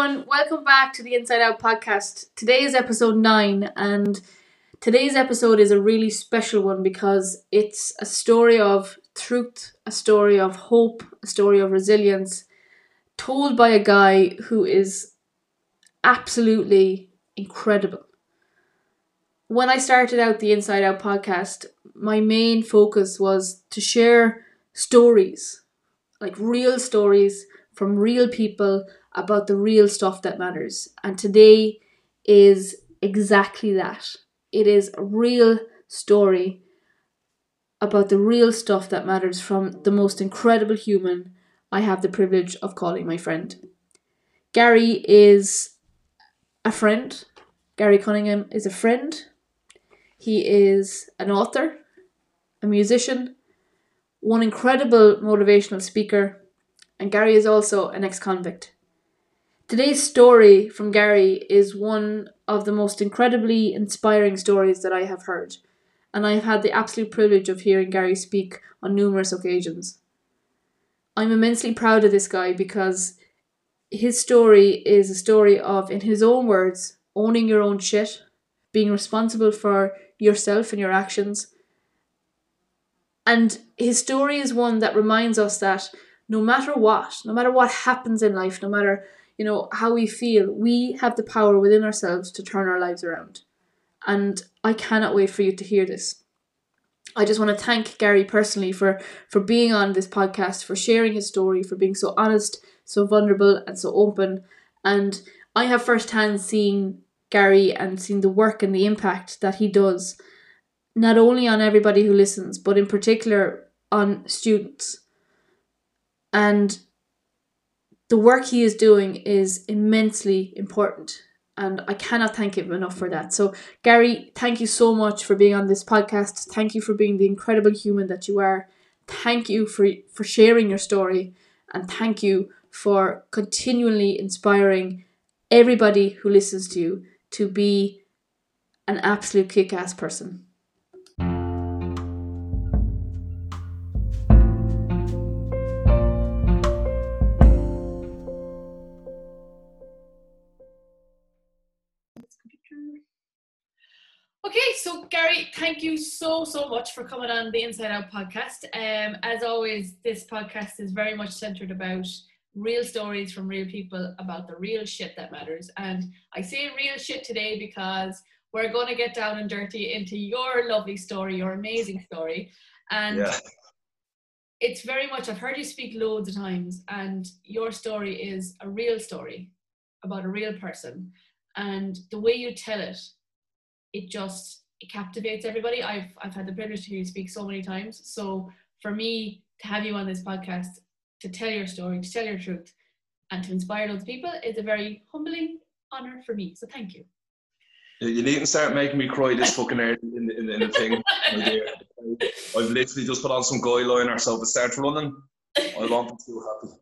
everyone. Welcome back to the Inside Out podcast. Today is episode 9, and today's episode is a really special one because it's a story of truth, a story of hope, a story of resilience, told by a guy who is absolutely incredible. When I started out the Inside Out podcast, my main focus was to share stories, like real stories from real people about the real stuff that matters. And today is exactly that. It is a real story about the real stuff that matters from the most incredible human I have the privilege of calling my friend. Gary is a friend. Gary Cunningham is a friend. He is an author, a musician, one incredible motivational speaker, and Gary is also an ex convict. Today's story from Gary is one of the most incredibly inspiring stories that I have heard, and I have had the absolute privilege of hearing Gary speak on numerous occasions. I'm immensely proud of this guy because his story is a story of, in his own words, owning your own shit, being responsible for yourself and your actions. And his story is one that reminds us that no matter what, no matter what happens in life, no matter you know, how we feel, we have the power within ourselves to turn our lives around. And I cannot wait for you to hear this. I just want to thank Gary personally for for being on this podcast, for sharing his story, for being so honest, so vulnerable, and so open. And I have firsthand seen Gary and seen the work and the impact that he does, not only on everybody who listens, but in particular on students. And the work he is doing is immensely important and I cannot thank him enough for that. So, Gary, thank you so much for being on this podcast. Thank you for being the incredible human that you are. Thank you for for sharing your story, and thank you for continually inspiring everybody who listens to you to be an absolute kick-ass person. Thank you so so much for coming on the Inside Out podcast. Um, as always, this podcast is very much centered about real stories from real people about the real shit that matters. And I say real shit today because we're going to get down and dirty into your lovely story, your amazing story, and. Yeah. It's very much, I've heard you speak loads of times, and your story is a real story about a real person. And the way you tell it it just it captivates everybody. I've I've had the privilege to hear you speak so many times. So for me to have you on this podcast to tell your story, to tell your truth, and to inspire loads of people is a very humbling honor for me. So thank you. You needn't start making me cry this fucking early in the, in the, in the thing. I've literally just put on some guy liner, so if it starts running, I won't be too happy.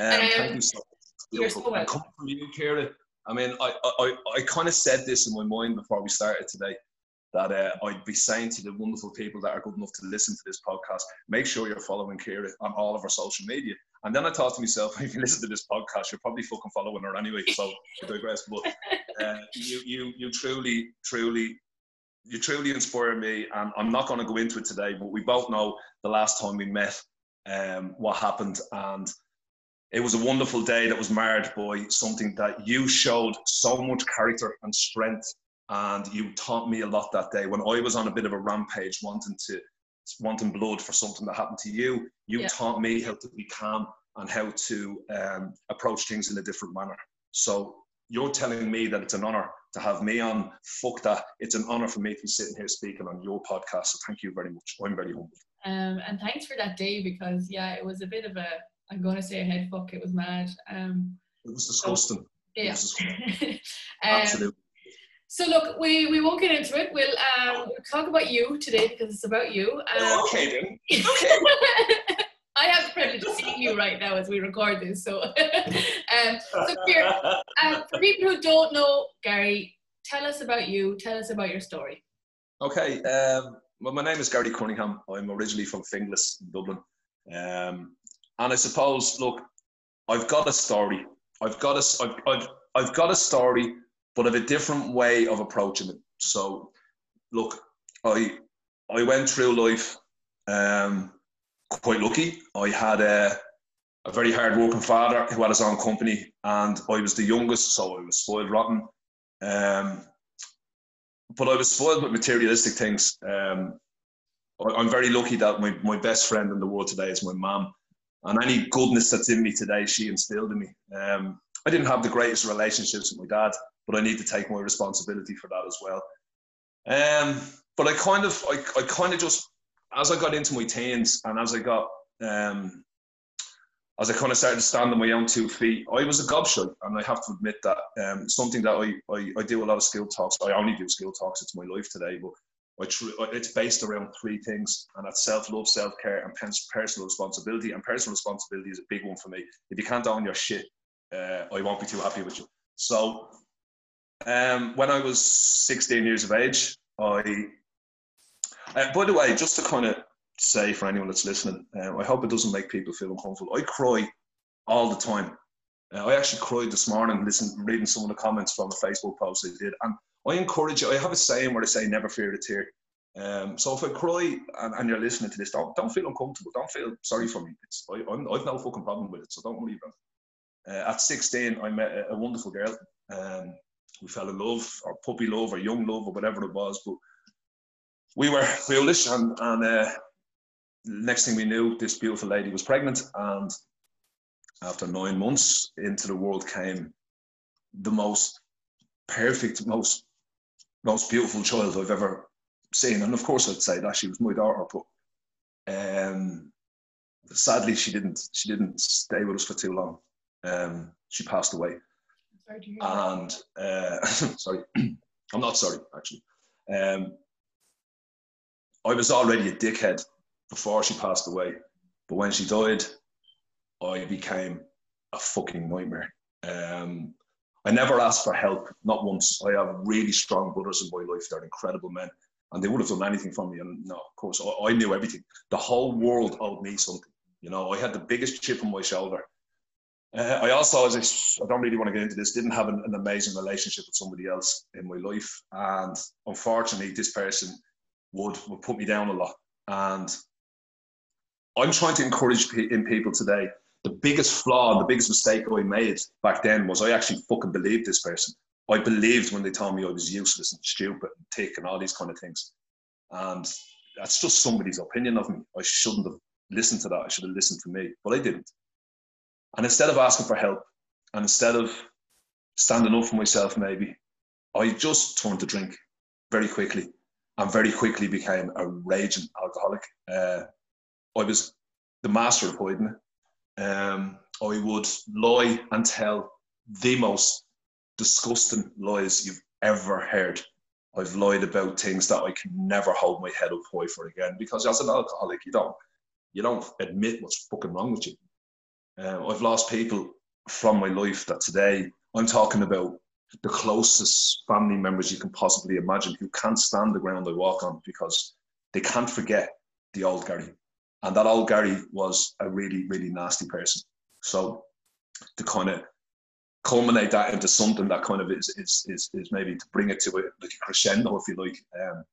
Um, um, thank you so much. You're so welcome. Coming from you, Kira, I mean, I, I, I kind of said this in my mind before we started today that uh, I'd be saying to the wonderful people that are good enough to listen to this podcast, make sure you're following Kira on all of our social media. And then I thought to myself, if you listen to this podcast, you're probably fucking following her anyway. So I digress. But uh, you, you, you truly, truly, you truly inspire me. And I'm not going to go into it today, but we both know the last time we met, um, what happened, and it was a wonderful day that was marred by something that you showed so much character and strength and you taught me a lot that day when i was on a bit of a rampage wanting to wanting blood for something that happened to you you yeah. taught me how to be calm and how to um, approach things in a different manner so you're telling me that it's an honor to have me on fuck that it's an honor for me to be sitting here speaking on your podcast so thank you very much i'm very humbled um, and thanks for that day because yeah it was a bit of a I'm going to say a head fuck. It was mad. Um, it was disgusting. So, yeah. Was disgusting. um, Absolutely. So look, we, we won't get into it. We'll um, we'll talk about you today because it's about you. Um, okay then. Okay. I have the privilege of seeing you right now as we record this. So, um, so here, um, for people who don't know Gary, tell us about you. Tell us about your story. Okay. Um, well, my name is Gary Cunningham. I'm originally from Finglas, Dublin. Um, and I suppose, look, I've got a story. I've got a, I've, I've, I've got a story, but I've a different way of approaching it. So, look, I I went through life um, quite lucky. I had a, a very hard working father who had his own company, and I was the youngest, so I was spoiled rotten. Um, but I was spoiled with materialistic things. Um, I, am very lucky that my, my best friend in the world today is my mum. And any goodness that's in me today, she instilled in me. Um, I didn't have the greatest relationships with my dad, but I need to take my responsibility for that as well. Um, but I kind of, I, I kind of just, as I got into my teens and as I got, um, as I kind of started to stand on my own two feet, I was a gobshite, and I have to admit that um, something that I, I, I do a lot of skill talks. I only do skill talks; it's my life today. But I tr- it's based around three things, and that's self love, self care, and personal responsibility. And personal responsibility is a big one for me. If you can't own your shit, uh, I won't be too happy with you. So, um, when I was 16 years of age, I, uh, by the way, just to kind of say for anyone that's listening, uh, I hope it doesn't make people feel uncomfortable. I cry all the time. Uh, I actually cried this morning, listen, reading some of the comments from a Facebook post I did, and I encourage you. I have a saying where I say, "Never fear a tear." Um, so if I cry and, and, you're listening to this, don't, don't feel uncomfortable. Don't feel sorry for me. It's, I, I've no fucking problem with it, so don't worry about it. Uh, at 16, I met a, a wonderful girl. Um, we fell in love, or puppy love, or young love, or whatever it was. But we were foolish, and, and uh, next thing we knew, this beautiful lady was pregnant. And after nine months into the world came the most perfect, most most beautiful child I've ever seen. And of course, I'd say that she was my daughter, but um, sadly, she didn't. She didn't stay with us for too long. Um, she passed away. And uh, sorry, I'm not sorry actually. Um, I was already a dickhead before she passed away, but when she died, I became a fucking nightmare. Um, I never asked for help, not once. I have really strong brothers in my life. They're incredible men, and they would have done anything for me. And no, of course, I, I knew everything. The whole world owed me something. You know, I had the biggest chip on my shoulder. Uh, I also, as I, I, don't really want to get into this, didn't have an, an, amazing relationship with somebody else in my life, and unfortunately, this person would would put me down a lot. And I'm trying to encourage in people today the biggest flaw and the biggest mistake I made back then was I actually fucking believed this person. I believed when they told me I was useless and stupid and thick and all these kind of things. And that's just somebody's opinion of me. I shouldn't have listened to that. I should have listened to me, but I didn't. And instead of asking for help and instead of standing up for myself, maybe, I just turned to drink very quickly and very quickly became a raging alcoholic. Uh, I was the master of hiding it um, I would lie and tell the most disgusting lies you've ever heard. I've lied about things that I can never hold my head up high for again because as an alcoholic, you don't you don't admit what's fucking wrong with you. Um, I've lost people from my life that today I'm talking about the closest family members you can possibly imagine who can't stand the ground I walk on because they can't forget the old Gary. And that old Gary was a really, really nasty person. So to kind of culminate that into something that kind of is is is, is maybe to bring it to a, like a crescendo, if you like. Um,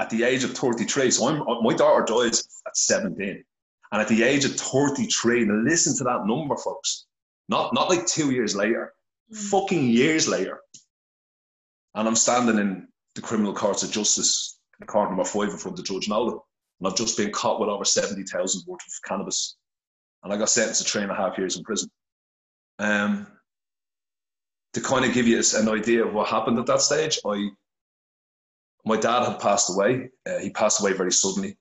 at the age of 33, so I'm, my daughter dies at 17. And at the age of 33, now listen to that number, folks. Not not like two years later, mm. fucking years later. And I'm standing in the criminal courts of justice, in court number five in front of Judge Nolan and I've just been caught with over 70,000 worth of cannabis. And I got sentenced to three and a half years in prison. Um, to kind of give you an idea of what happened at that stage, I my dad had passed away. Uh, he passed away very suddenly.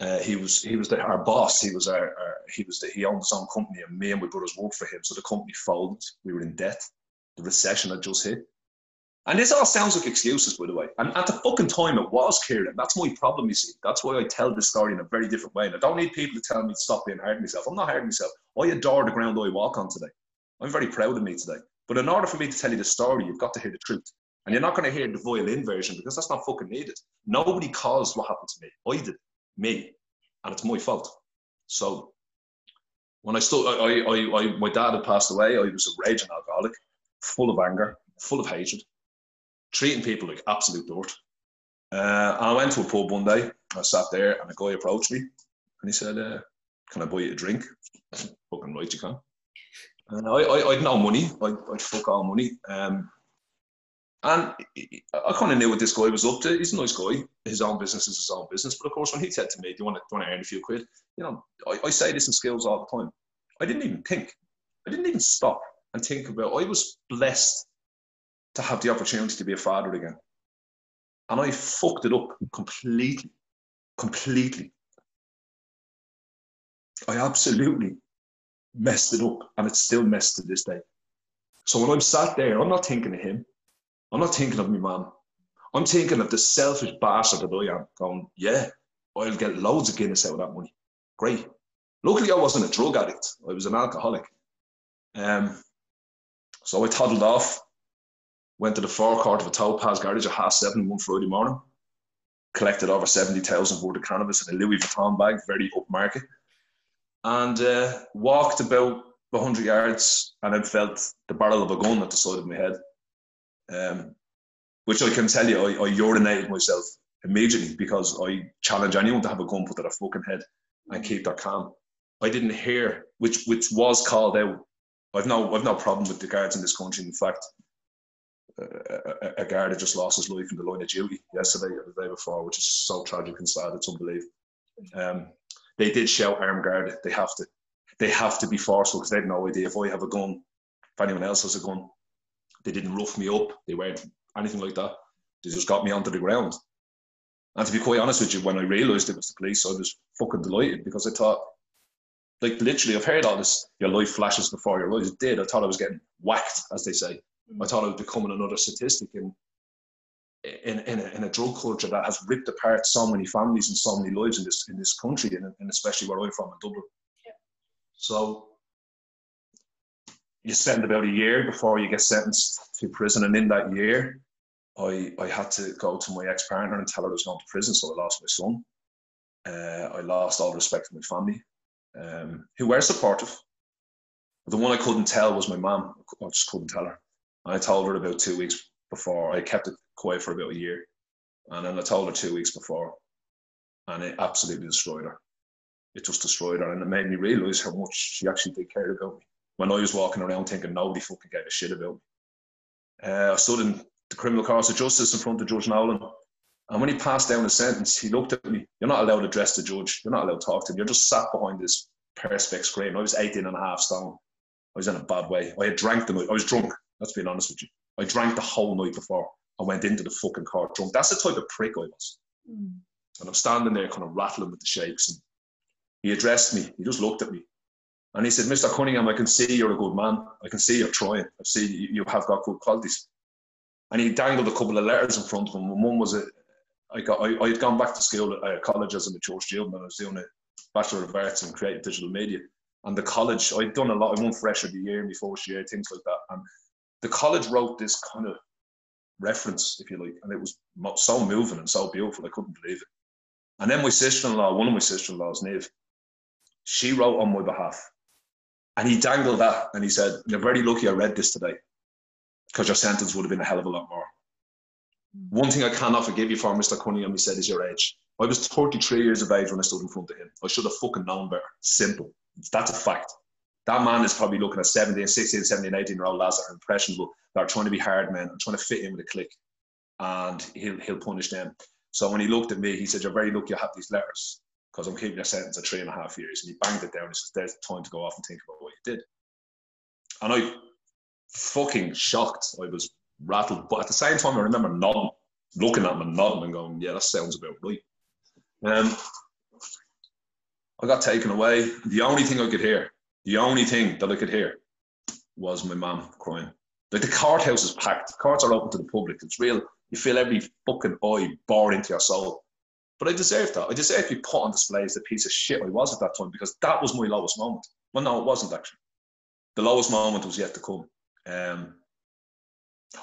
Uh, he was he was the, our boss. He was our, our he was the, he owned his own company, and me and my brothers worked for him. So the company folded. We were in debt. The recession had just hit. And this all sounds like excuses, by the way. And at the fucking time, it was Kira. That's my problem, you see. That's why I tell this story in a very different way. And I don't need people to tell me to stop being hard on myself. I'm not hard on myself. I adore the ground I walk on today. I'm very proud of me today. But in order for me to tell you the story, you've got to hear the truth. And you're not going to hear the violin version because that's not fucking needed. Nobody caused what happened to me. I did. Me. And it's my fault. So when I stood, I, I, I, my dad had passed away. I was a raging alcoholic. full of anger, full of hatred, treating people like absolute dirt. Uh, and I went to a pub one day. I sat there, and a guy approached me, and he said, uh, "Can I buy you a drink?" Fucking right, you can. And I, I, I'd no money. I, I'd fuck all money. Um, and I kind of knew what this guy was up to. He's a nice guy. His own business is his own business. But of course, when he said to me, "Do you want to, do you want to earn a few quid?" You know, I, I say this in skills all the time. I didn't even think. I didn't even stop and think about. I was blessed to have the opportunity to be a father again, and I fucked it up completely, completely. I absolutely messed it up, and it's still messed to this day. So when I'm sat there, I'm not thinking of him. I'm not thinking of my mum. I'm thinking of the selfish bastard that I am. Going, yeah, I'll get loads of Guinness out of that money. Great. Luckily, I wasn't a drug addict. I was an alcoholic. Um, so I toddled off, went to the forecourt of a Topaz garage at half seven one Friday morning, collected over 70,000 worth of cannabis in a Louis Vuitton bag, very upmarket, and uh, walked about 100 yards and then felt the barrel of a gun at the side of my head. Um, which I can tell you, I, I urinated myself immediately because I challenge anyone to have a gun put at a fucking head and keep their calm. I didn't hear, which which was called out. I've no I've no problem with the guards in this country. In fact, a, a, guard had just lost his life in the line of duty yesterday or the day before, which is so tragic and sad. It's unbelievable. Um, they did shout armed guard. They have to. They have to be forceful because they have no idea if I have a gun, if anyone else has a gun. They didn't rough me up. They weren't anything like that. They just got me onto the ground. And to be quite honest with you, when I realised it was the police, I was fucking delighted because I thought, like literally, I've heard all this. Your life flashes before your eyes. It did. I thought I was getting whacked, as they say. I thought I was becoming another statistic in in, in, a, in a drug culture that has ripped apart so many families and so many lives in this in this country, and, and especially where I'm from in Dublin. Yeah. So you spend about a year before you get sentenced to prison, and in that year, I I had to go to my ex partner and tell her I was going to prison, so I lost my son. Uh, I lost all respect for my family, um, who were supportive. The one I couldn't tell was my mum. I just couldn't tell her. I told her about two weeks before. I kept it quiet for about a year, and then I told her two weeks before, and it absolutely destroyed her. It just destroyed her, and it made me realise how much she actually did care about me when I was walking around thinking nobody fucking gave a shit about me. Uh, I stood in the criminal court of justice in front of Judge Nolan. And when he passed down the sentence, he looked at me. You're not allowed to address the judge. You're not allowed to talk to him. You're just sat behind this perspex screen. I was 18 and a half stone. I was in a bad way. I had drank the night. I was drunk. Let's be honest with you. I drank the whole night before I went into the fucking court drunk. That's the type of prick I was. Mm. And I'm standing there kind of rattling with the shakes. And he addressed me. He just looked at me. And he said, Mr. Cunningham, I can see you're a good man. I can see you're trying. I see you have got good qualities. And he dangled a couple of letters in front of him. One was a, I got, I, I had gone back to school at uh, college as a mature student and I was doing a Bachelor of Arts in Creative Digital Media. And the college, I'd done a lot, I won Fresh of the Year my first year, things like that. And the college wrote this kind of reference, if you like, and it was so moving and so beautiful, I couldn't believe it. And then my sister-in-law, one of my sister-in-laws, Niamh, she wrote on my behalf. And he dangled that and he said, You're very lucky I read this today because your sentence would have been a hell of a lot more. Hmm. One thing I cannot forgive you for, Mr. Cunningham, he said, is your age. I was 33 years of age when I stood in front of him. I should have fucking known better. Simple. That's a fact. That man is probably looking at 17, 16, 17, 18 year old lads that are impressionable, that are trying to be hard men, and trying to fit in with a click. And he'll, he'll punish them. So when he looked at me, he said, You're very lucky I have these letters because I'm keeping your sentence at three and a half years. And he banged it down. He says, There's time to go off and think about what you did. And I fucking shocked. I was rattled. But at the same time, I remember nodding, looking at him and nodding and going, Yeah, that sounds about right. Um, I got taken away. The only thing I could hear, the only thing that I could hear was my mum crying. Like the courthouse is packed. Courts are open to the public. It's real. You feel every fucking eye bore into your soul. But I deserved that. I deserved to be put on display as the piece of shit I was at that time because that was my lowest moment. Well, no, it wasn't actually. The lowest moment was yet to come. Um,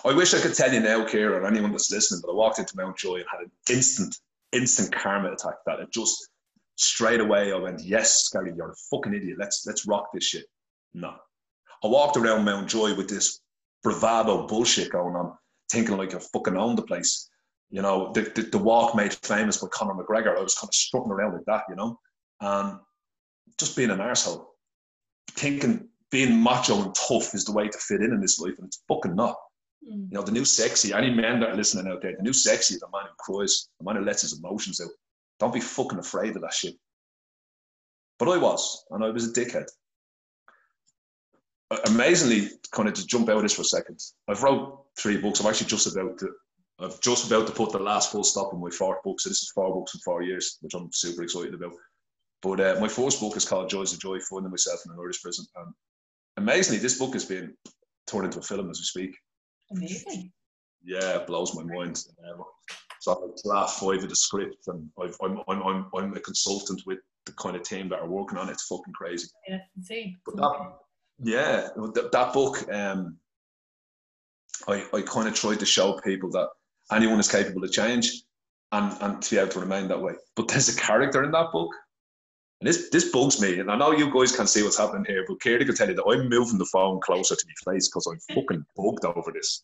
I wish I could tell you now, Kira, or anyone that's listening, but I walked into Mountjoy and had an instant, instant karma attack that it just straight away I went, Yes, Gary, you're a fucking idiot. Let's let's rock this shit. No. I walked around Mountjoy with this bravado bullshit going on, thinking like I fucking owned the place. You know, the, the, the walk made famous by Conor McGregor. I was kind of strutting around like that, you know, and just being an arsehole, thinking being macho and tough is the way to fit in in this life, and it's fucking not. Mm. You know, the new sexy, any men that are listening out there, the new sexy is the man who cries, the man who lets his emotions out. Don't be fucking afraid of that shit. But I was, and I was a dickhead. Amazingly, kind of to jump out of this for a second, I've wrote three books. I'm actually just about to, I've just about to put the last full stop on my fourth book. So this is four books in four years, which I'm super excited about. But uh, my first book is called Joys of Joy, Finding Myself in an Irish Prison. And amazingly, this book has been turned into a film as we speak. Amazing. Yeah, it blows my mind. Um, so I'm draft five of the script, and i am I'm, I'm, I'm a consultant with the kind of team that are working on it. It's fucking crazy. Yeah, insane. But that, yeah, that, that book, um, I, I kind of tried to show people that anyone is capable of change and, and to be able to remain that way. But there's a character in that book and this this bugs me, and I know you guys can see what's happening here, but Katie can tell you that I'm moving the phone closer to my face because I'm fucking bugged over this.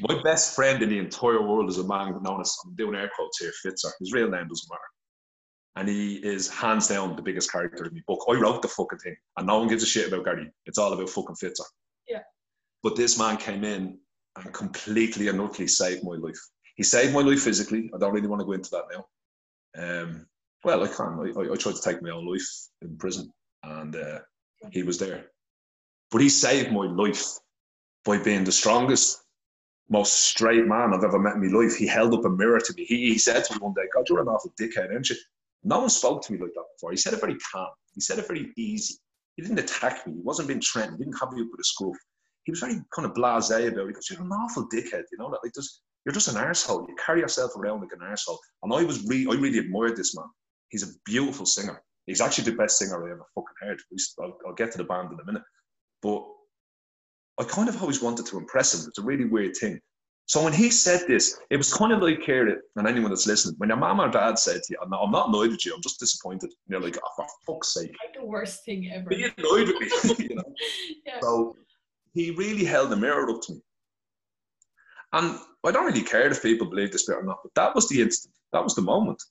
My best friend in the entire world is a man known as I'm doing air quotes here, Fitzer. His real name doesn't matter. And he is hands down the biggest character in my book. I wrote the fucking thing, and no one gives a shit about Gary. It's all about fucking Fitzer. Yeah. But this man came in and completely and utterly saved my life. He saved my life physically. I don't really want to go into that now. Um, well, I can. I, I, tried to take my own life in prison, and uh, he was there. But he saved my life by being the strongest, most straight man I've ever met in my life. He held up a mirror to me. He, he said to me one day, God, you're an awful dickhead, aren't you? No one spoke to me like that before. He said it very calm. He said it very easy. He didn't attack me. He wasn't being threatened. He didn't have me up with a scruff. He was very kind of blasé about it because you're an awful dickhead, you know, that like just you're just an arsehole. You carry yourself around like an arsehole. And I was really I really admired this man. He's a beautiful singer. He's actually the best singer I ever fucking heard. I'll, I'll get to the band in a minute. But I kind of always wanted to impress him. It's a really weird thing. So when he said this, it was kind of like here, and anyone that's listening, when your mom or dad said to you, I'm not, I'm not annoyed with you, I'm just disappointed. And you're like, oh, for fuck's sake. Like the worst thing ever. Be annoyed with me, you know? Yeah. So he really held the mirror up to me. And I don't really care if people believe this bit or not, but that was the instant. That was the moment.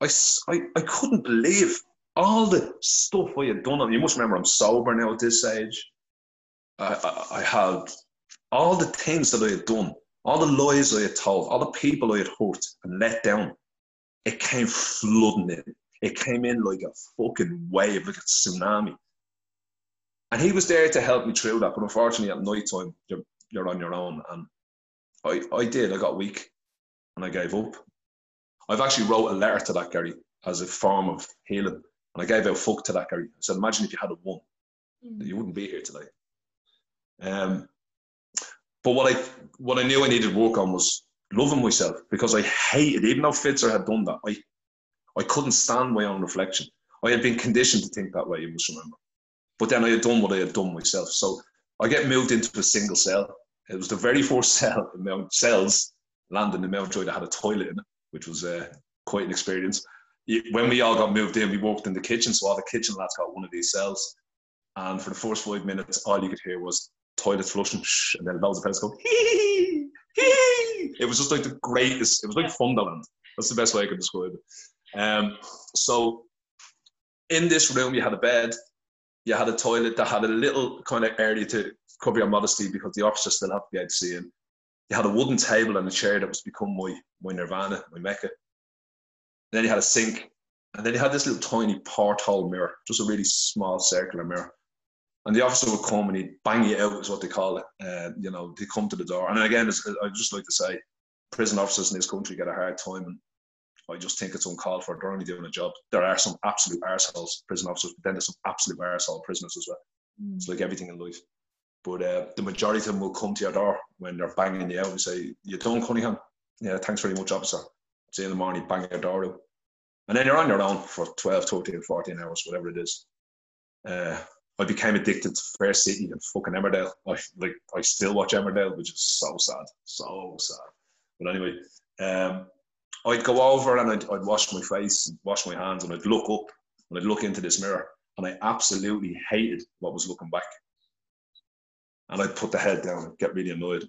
I, I, I couldn't believe all the stuff I had done. You must remember I'm sober now at this age. I, I, I had all the things that I had done, all the lies I had told, all the people I had hurt and let down. It came flooding in. It came in like a fucking wave, like a tsunami. And he was there to help me through that. But unfortunately, at night time, you're, you're on your own. And I, I did. I got weak and I gave up. I've actually wrote a letter to that Gary as a form of healing, and I gave out fuck to that Gary. I said, imagine if you had a one, mm. you wouldn't be here today. Um, but what I what I knew I needed work on was loving myself because I hated, even though Fitzer had done that, I I couldn't stand my own reflection. I had been conditioned to think that way, you must remember. But then I had done what I had done myself. So I get moved into a single cell. It was the very first cell in Mount cells landing in Mountjoy that had a toilet in it which was uh, quite an experience. When we all got moved in, we walked in the kitchen, so all the kitchen lads got one of these cells. And for the first five minutes, all you could hear was toilet flushing, and then loads of parents go, hee hee It was just like the greatest, it was like Funderland. That's the best way I could describe it. Um, so in this room, you had a bed, you had a toilet that had a little kind of area to cover your modesty because the officers still have to be able to see in you had a wooden table and a chair that was become my my nirvana, my mecca. then you had a sink, and then you had this little tiny porthole mirror, just a really small circular mirror. And the officer would come and he'd bang you out, is what they call it. Uh, you know, they come to the door. And again, I just like to say, prison officers in this country get a hard time, and I just think it's uncalled for. They're only doing a job. There are some absolute arseholes, prison officers, but then there's some absolute arsehole prisoners as well. Mm. It's like everything in life. But uh, the majority of them will come to your door when they're banging you out and say, You done, Cunningham? Yeah, thanks very much, officer. See you in the morning, bang your door out. And then you're on your own for 12, 13, 14 hours, whatever it is. Uh, I became addicted to Fair City and fucking Emmerdale. I like I still watch Emmerdale, which is so sad, so sad. But anyway, um, I'd go over and I'd, I'd wash my face, and wash my hands, and I'd look up and I'd look into this mirror, and I absolutely hated what was looking back. And I'd put the head down, and get really annoyed.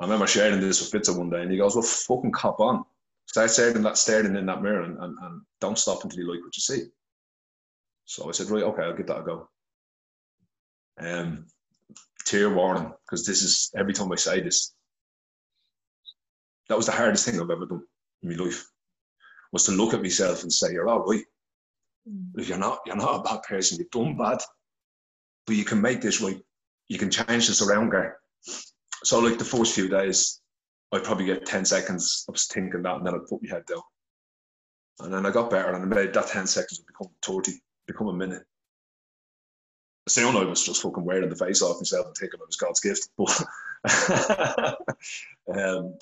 I remember sharing this with Fitzer one day, and he goes, "Well, fucking cop on. Start staring that staring in that mirror, and, and, and don't stop until you like what you see." So I said, "Right, okay, I'll give that a go." Um, tear warning, because this is every time I say this, that was the hardest thing I've ever done in my life, was to look at myself and say, "You're all right. Mm. You're not. You're not a bad person. You've done bad, but you can make this right. You can change this around, guy." So like the first few days, I'd probably get 10 seconds of thinking that and then I'd put my head down. And then I got better and I made that 10 seconds become 30, become a minute. Soon I was just fucking wearing the face off myself and thinking it was God's gift. But um,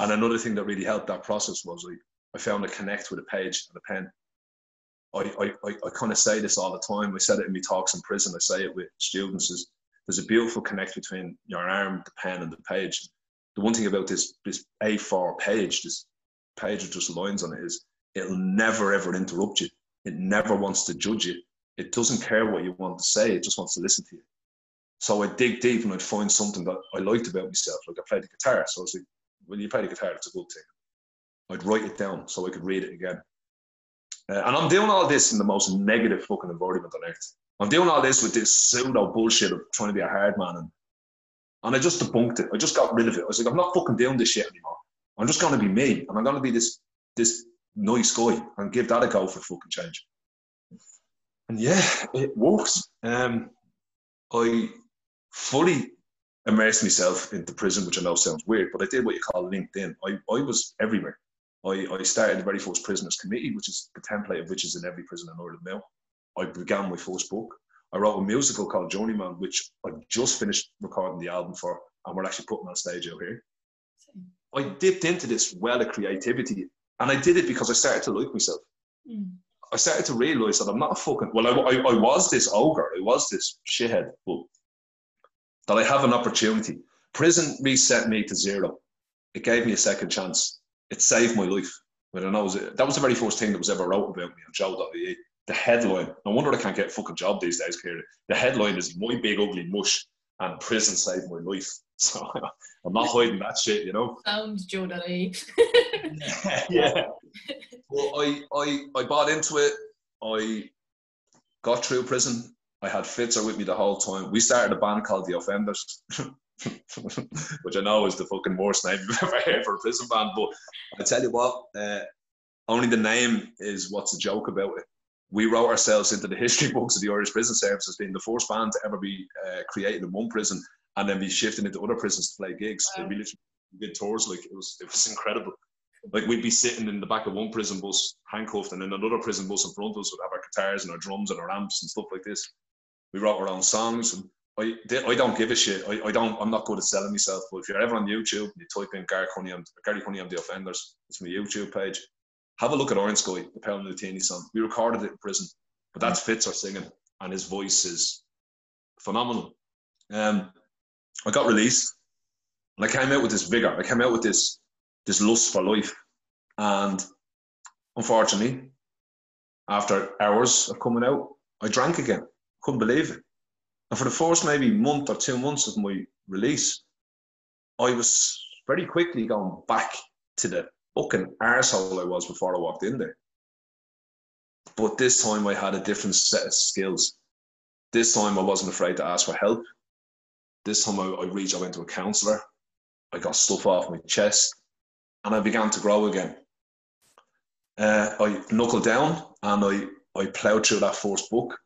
and another thing that really helped that process was like I found a connect with a page and a pen. I, I, I, I kind of say this all the time. I said it in my talks in prison. I say it with students is there's a beautiful connect between your arm, the pen, and the page. The one thing about this this A4 page, this page with just lines on it, is it'll never ever interrupt you. It never wants to judge you. It doesn't care what you want to say. It just wants to listen to you. So I'd dig deep and I'd find something that I liked about myself. Like I played the guitar, so I was like, when you play the guitar, it's a good thing. I'd write it down so I could read it again. Uh, and I'm doing all this in the most negative fucking environment on earth. I'm doing all this with this pseudo bullshit of trying to be a hard man. And, and I just debunked it. I just got rid of it. I was like, I'm not fucking doing this shit anymore. I'm just going to be me. And I'm going to be this, this nice guy and give that a go for fucking change. And yeah, it works. Um, I fully immersed myself into prison, which I know sounds weird, but I did what you call LinkedIn. I, I was everywhere. I, I started the very first prisoners committee, which is the template of which is in every prison in Ireland now. I began my first book. I wrote a musical called Journeyman, which I just finished recording the album for, and we're actually putting on stage out here. I dipped into this well of creativity, and I did it because I started to like myself. Mm. I started to realize that I'm not a fucking well. I, I, I was this ogre, I was this shithead, but that I have an opportunity. Prison reset me to zero. It gave me a second chance. It saved my life. But I know that was the very first thing that was ever wrote about me on Joe.ie the headline. No wonder I can't get a fucking job these days, Kira. The headline is "My Big Ugly Mush" and prison saved my life. So I'm not hiding that shit, you know. Sounds Joe Daddy. yeah. Well, I, I I bought into it. I got through prison. I had Fitzer with me the whole time. We started a band called The Offenders, which I know is the fucking worst name you've ever heard for a prison band. But I tell you what, uh, only the name is what's a joke about it we wrote ourselves into the history books of the Irish Prison Service as being the first band to ever be uh, created in one prison and then be shifted into other prisons to play gigs. Wow. We literally did tours like it was it was incredible. Like we'd be sitting in the back of one prison bus handcuffed, and then another prison bus in front of us would have our guitars and our drums and our amps and stuff like this. We wrote our own songs. And I, I don't give a shit. I, I don't. I'm not good at selling myself. But if you're ever on YouTube, you type in Gary Cunningham, Gary Cunningham, the offenders. It's my YouTube page have a look at Orange Sky, the Paolo Nutini song. We recorded it in prison, but that's Fitzer singing, and his voice is phenomenal. Um, I got released, and I came out with this vigor. I came out with this this lust for life, and unfortunately, after hours of coming out, I drank again. Couldn't believe it. And for the first maybe month or two months of my release, I was very quickly going back to the fucking arsehole I was before I walked in there. But this time I had a different set of skills. This time I wasn't afraid to ask for help. This time I, I reached, I went to a counsellor. I got stuff off my chest and I began to grow again. Uh, I knuckled down and I, I ploughed through that first book.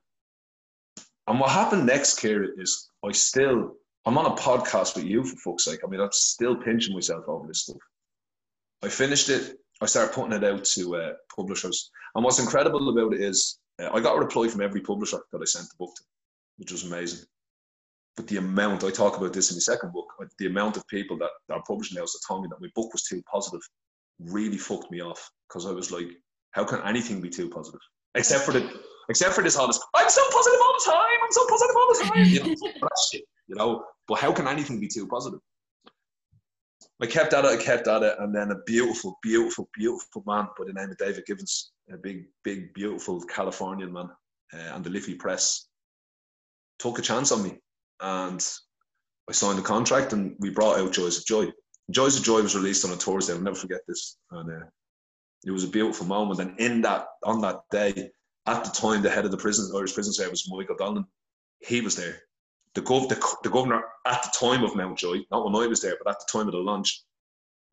And what happened next, Kira, is I still, I'm on a podcast with you for fuck's sake. I mean, I'm still pinching myself over this stuff. I finished it. I started putting it out to uh, publishers. And what's incredible about it is uh, I got a reply from every publisher that I sent the book to, which was amazing. But the amount, I talk about this in the second book, the amount of people that are publishing houses that told me that my book was too positive really fucked me off because I was like, how can anything be too positive? Except for the, except for this honest, I'm so positive all the time, I'm so positive all the time. You know, shit, you know, but how can anything be too positive? I kept at it, I kept at it, and then a beautiful, beautiful, beautiful man by the name of David Givens, a big, big, beautiful Californian man, uh, and the Liffey Press took a chance on me. And I signed the contract and we brought out Joys of Joy. Joys of Joy was released on a Thursday. I'll never forget this. And uh, it was a beautiful moment. And in that, on that day, at the time, the head of the prison, Irish Prison Service, Michael Donnellan, he was there. The, gov- the, the governor at the time of Mountjoy, not when I was there, but at the time of the launch,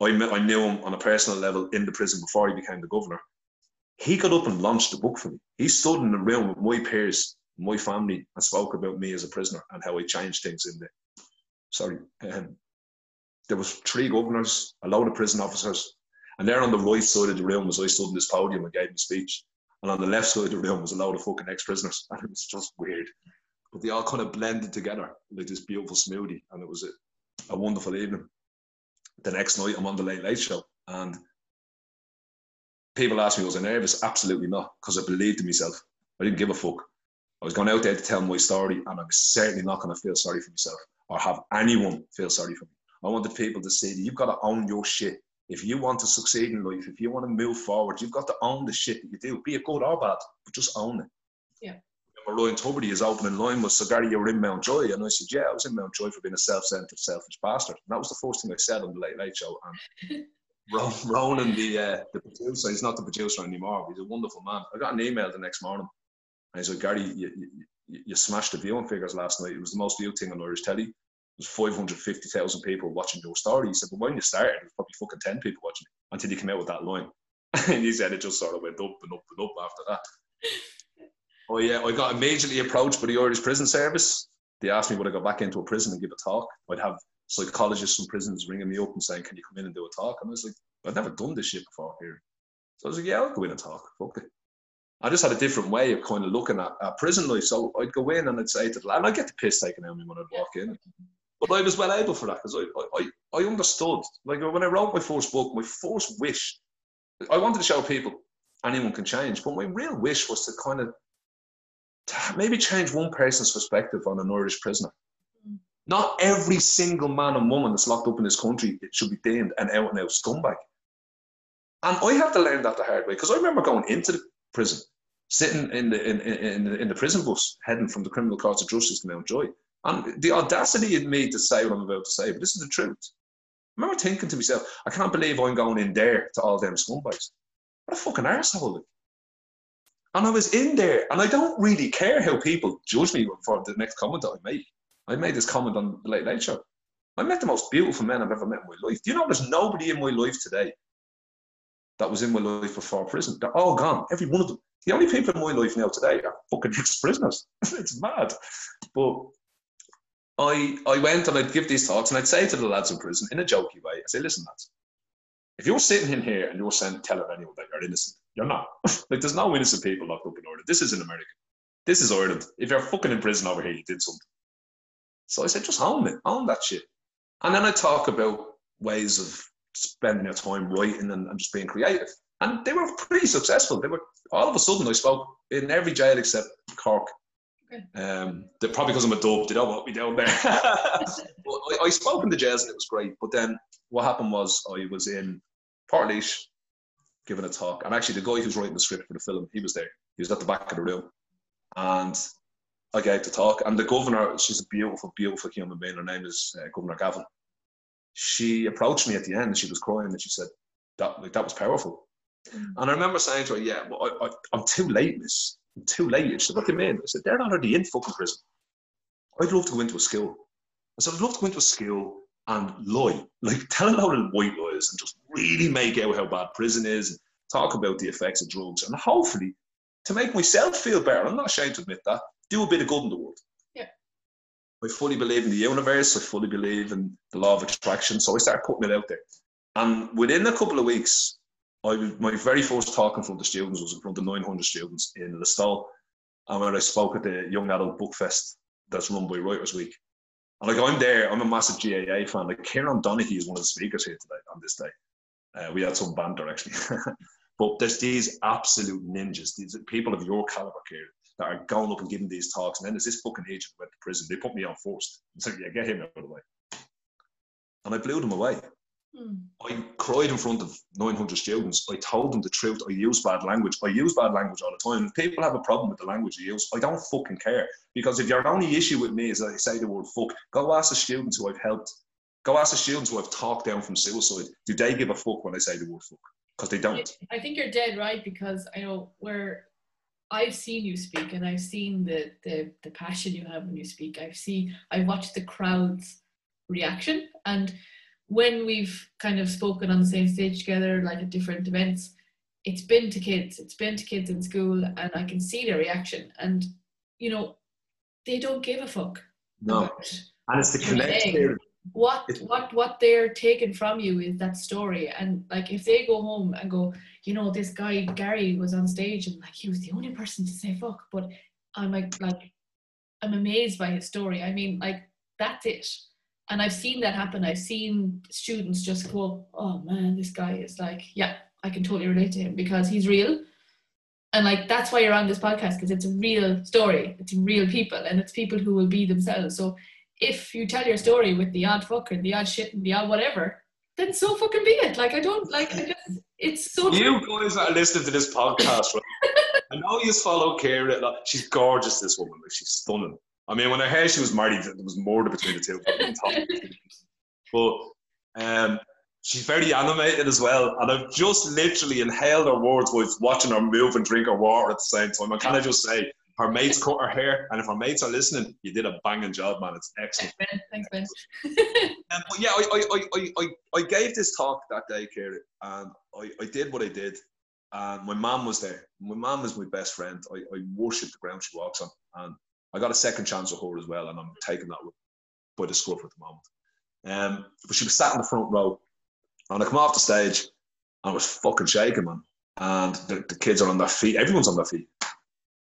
I, met, I knew him on a personal level in the prison before he became the governor. He got up and launched the book for me. He stood in the room with my peers, my family, and spoke about me as a prisoner and how I changed things in the. Sorry, um, there was three governors, a load of prison officers, and there on the right side of the room was I stood in this podium and gave my speech, and on the left side of the room was a load of fucking ex-prisoners, and it was just weird. But they all kind of blended together like this beautiful smoothie, and it was a, a wonderful evening. The next night, I'm on the Late Late Show, and people ask me, was I nervous? Absolutely not, because I believed in myself. I didn't give a fuck. I was going out there to tell my story, and I'm certainly not going to feel sorry for myself or have anyone feel sorry for me. I wanted people to see that you've got to own your shit. If you want to succeed in life, if you want to move forward, you've got to own the shit that you do, be it good or bad, but just own it. Yeah. Ryan Tubridy is opening line was, so Gary, you were in Mountjoy. And I said, yeah, I was in Mountjoy for being a self-centered, selfish bastard. And that was the first thing I said on the Late Late Show. And Ronan, the uh, the producer, he's not the producer anymore. He's a wonderful man. I got an email the next morning, and he said, "Gary, you, you, you smashed the viewing figures last night. It was the most viewed thing on Irish telly. Was 550,000 people watching your story." He said, "But when you started, it was probably fucking 10 people watching it until you came out with that line." and he said it just sort of went up and up and up after that. oh yeah, I got immediately approached by the Irish Prison Service. They asked me would I go back into a prison and give a talk. I'd have psychologists from prisons ringing me up and saying, "Can you come in and do a talk?" And I was like, "I've never done this shit before here." So I was like, "Yeah, I'll go in and talk." Fuck it. I just had a different way of kind of looking at, at prison life. So I'd go in and I'd say to the lad, and I'd get the piss taken out of me when I'd walk in. But I was well able for that because I, I, I understood. Like when I wrote my first book, my first wish, I wanted to show people anyone can change. But my real wish was to kind of to maybe change one person's perspective on an Irish prisoner. Mm. Not every single man and woman that's locked up in this country should be deemed an out and out scumbag. And I had to learn that the hard way because I remember going into the prison, sitting in the in, in, in the prison bus, heading from the criminal courts of justice to Mountjoy, and the audacity in me to say what I'm about to say, but this is the truth. I remember thinking to myself, I can't believe I'm going in there to all them scumbags. What a fucking arsehole. And I was in there, and I don't really care how people judge me for the next comment that I make. I made this comment on the Late Late Show. I met the most beautiful men I've ever met in my life. Do you know there's nobody in my life today that was in my life before prison? They're all gone, every one of them. The only people in my life now today are fucking ex-prisoners. it's mad. But I I went and I'd give these talks and I'd say to the lads in prison in a jokey way, I say, listen, lads, if you're sitting in here and you're saying telling anyone that you're innocent, you're not. like there's no innocent people locked up in Ireland. This is in America. This is Ireland. If you're fucking in prison over here, you did something. So I said, just own it, own that shit. And then I talk about ways of spending your time writing and, and just being creative. And they were pretty successful. They were all of a sudden I spoke in every jail except Cork. Um, probably because I'm a dope, they don't want me down there. I, I, spoke in the jazz and it was great. But then what happened was I was in Portlaoise giving a talk, and actually the guy who's writing the script for the film, he was there. He was at the back of the room, and I gave the talk, and the governor, she's a beautiful, beautiful human being. Her name is uh, Governor Gavin. She approached me at the end, and she was crying, and she said, "That like that was powerful." Mm. And I remember saying to her, "Yeah, well, I, I, am too late, miss. Too late." she said, "What do you mean?" I said, "They're already in fucking prison. I'd love to go into a school." I said, "I'd love to go into a school and lie, like tell a load of white lies, and just really make out how bad prison is, and talk about the effects of drugs, and hopefully." To make myself feel better, I'm not ashamed to admit that do a bit of good in the world. Yeah. I fully believe in the universe. I fully believe in the law of attraction. So I started putting it out there. And within a couple of weeks, I my very first talk in front of the students was in front of 900 students in Listowel. And when I spoke at the Young Adult Book Fest that's run by Writers Week. And like I'm there, I'm a massive GAA fan. Like Kieran Donaghy is one of the speakers here today on this day. Uh, we had some banter actually. but there's these absolute ninjas, these people of your caliber, Kira, that are going up and giving these talks. And then there's this fucking agent went to prison. They put me on first. So yeah, get him out of the way. And I blew them away. Mm. I cried in front of 900 students. I told them the truth. I use bad language. I use bad language all the time. If people have a problem with the language I use, I don't fucking care. Because if your only issue with me is that I say the word fuck, go ask the students who I've helped. Go ask the students who I've talked down from suicide. Do they give a fuck when I say the word fuck? Because they don't. I think you're dead right because I know where I've seen you speak and I've seen the, the the passion you have when you speak. I've seen I've watched the crowd's reaction and when we've kind of spoken on the same stage together, like at different events, it's been to kids, it's been to kids in school, and I can see their reaction. And, you know, they don't give a fuck. No. And it's the connection. What what what they're taking from you is that story. And like if they go home and go, you know, this guy Gary was on stage and like he was the only person to say fuck, but I'm like like I'm amazed by his story. I mean, like that's it and I've seen that happen. I've seen students just go, "Oh man, this guy is like, yeah, I can totally relate to him because he's real." And like that's why you're on this podcast because it's a real story. It's real people, and it's people who will be themselves. So if you tell your story with the odd fuck and the odd shit and the odd whatever, then so fucking be it. Like I don't like. I just it's so. You true. guys are listening to this podcast, right? I know you follow Kira. She's gorgeous. This woman, like she's stunning. I mean, when I heard she was married, there was more between the two. but um, she's very animated as well. And I've just literally inhaled her words while watching her move and drink her water at the same time. I of just say, her mates cut her hair, and if her mates are listening, you did a banging job, man. It's excellent. Thanks, Ben. um, but yeah, I, I, I, I, I gave this talk that day, Kira, and I, I did what I did. And my mom was there. My mom is my best friend. I, I worship the ground she walks on. And I got a second chance with her as well, and I'm taking that by the scruff at the moment. Um, but she was sat in the front row, and I come off the stage, and I was fucking shaking, man. And the, the kids are on their feet, everyone's on their feet.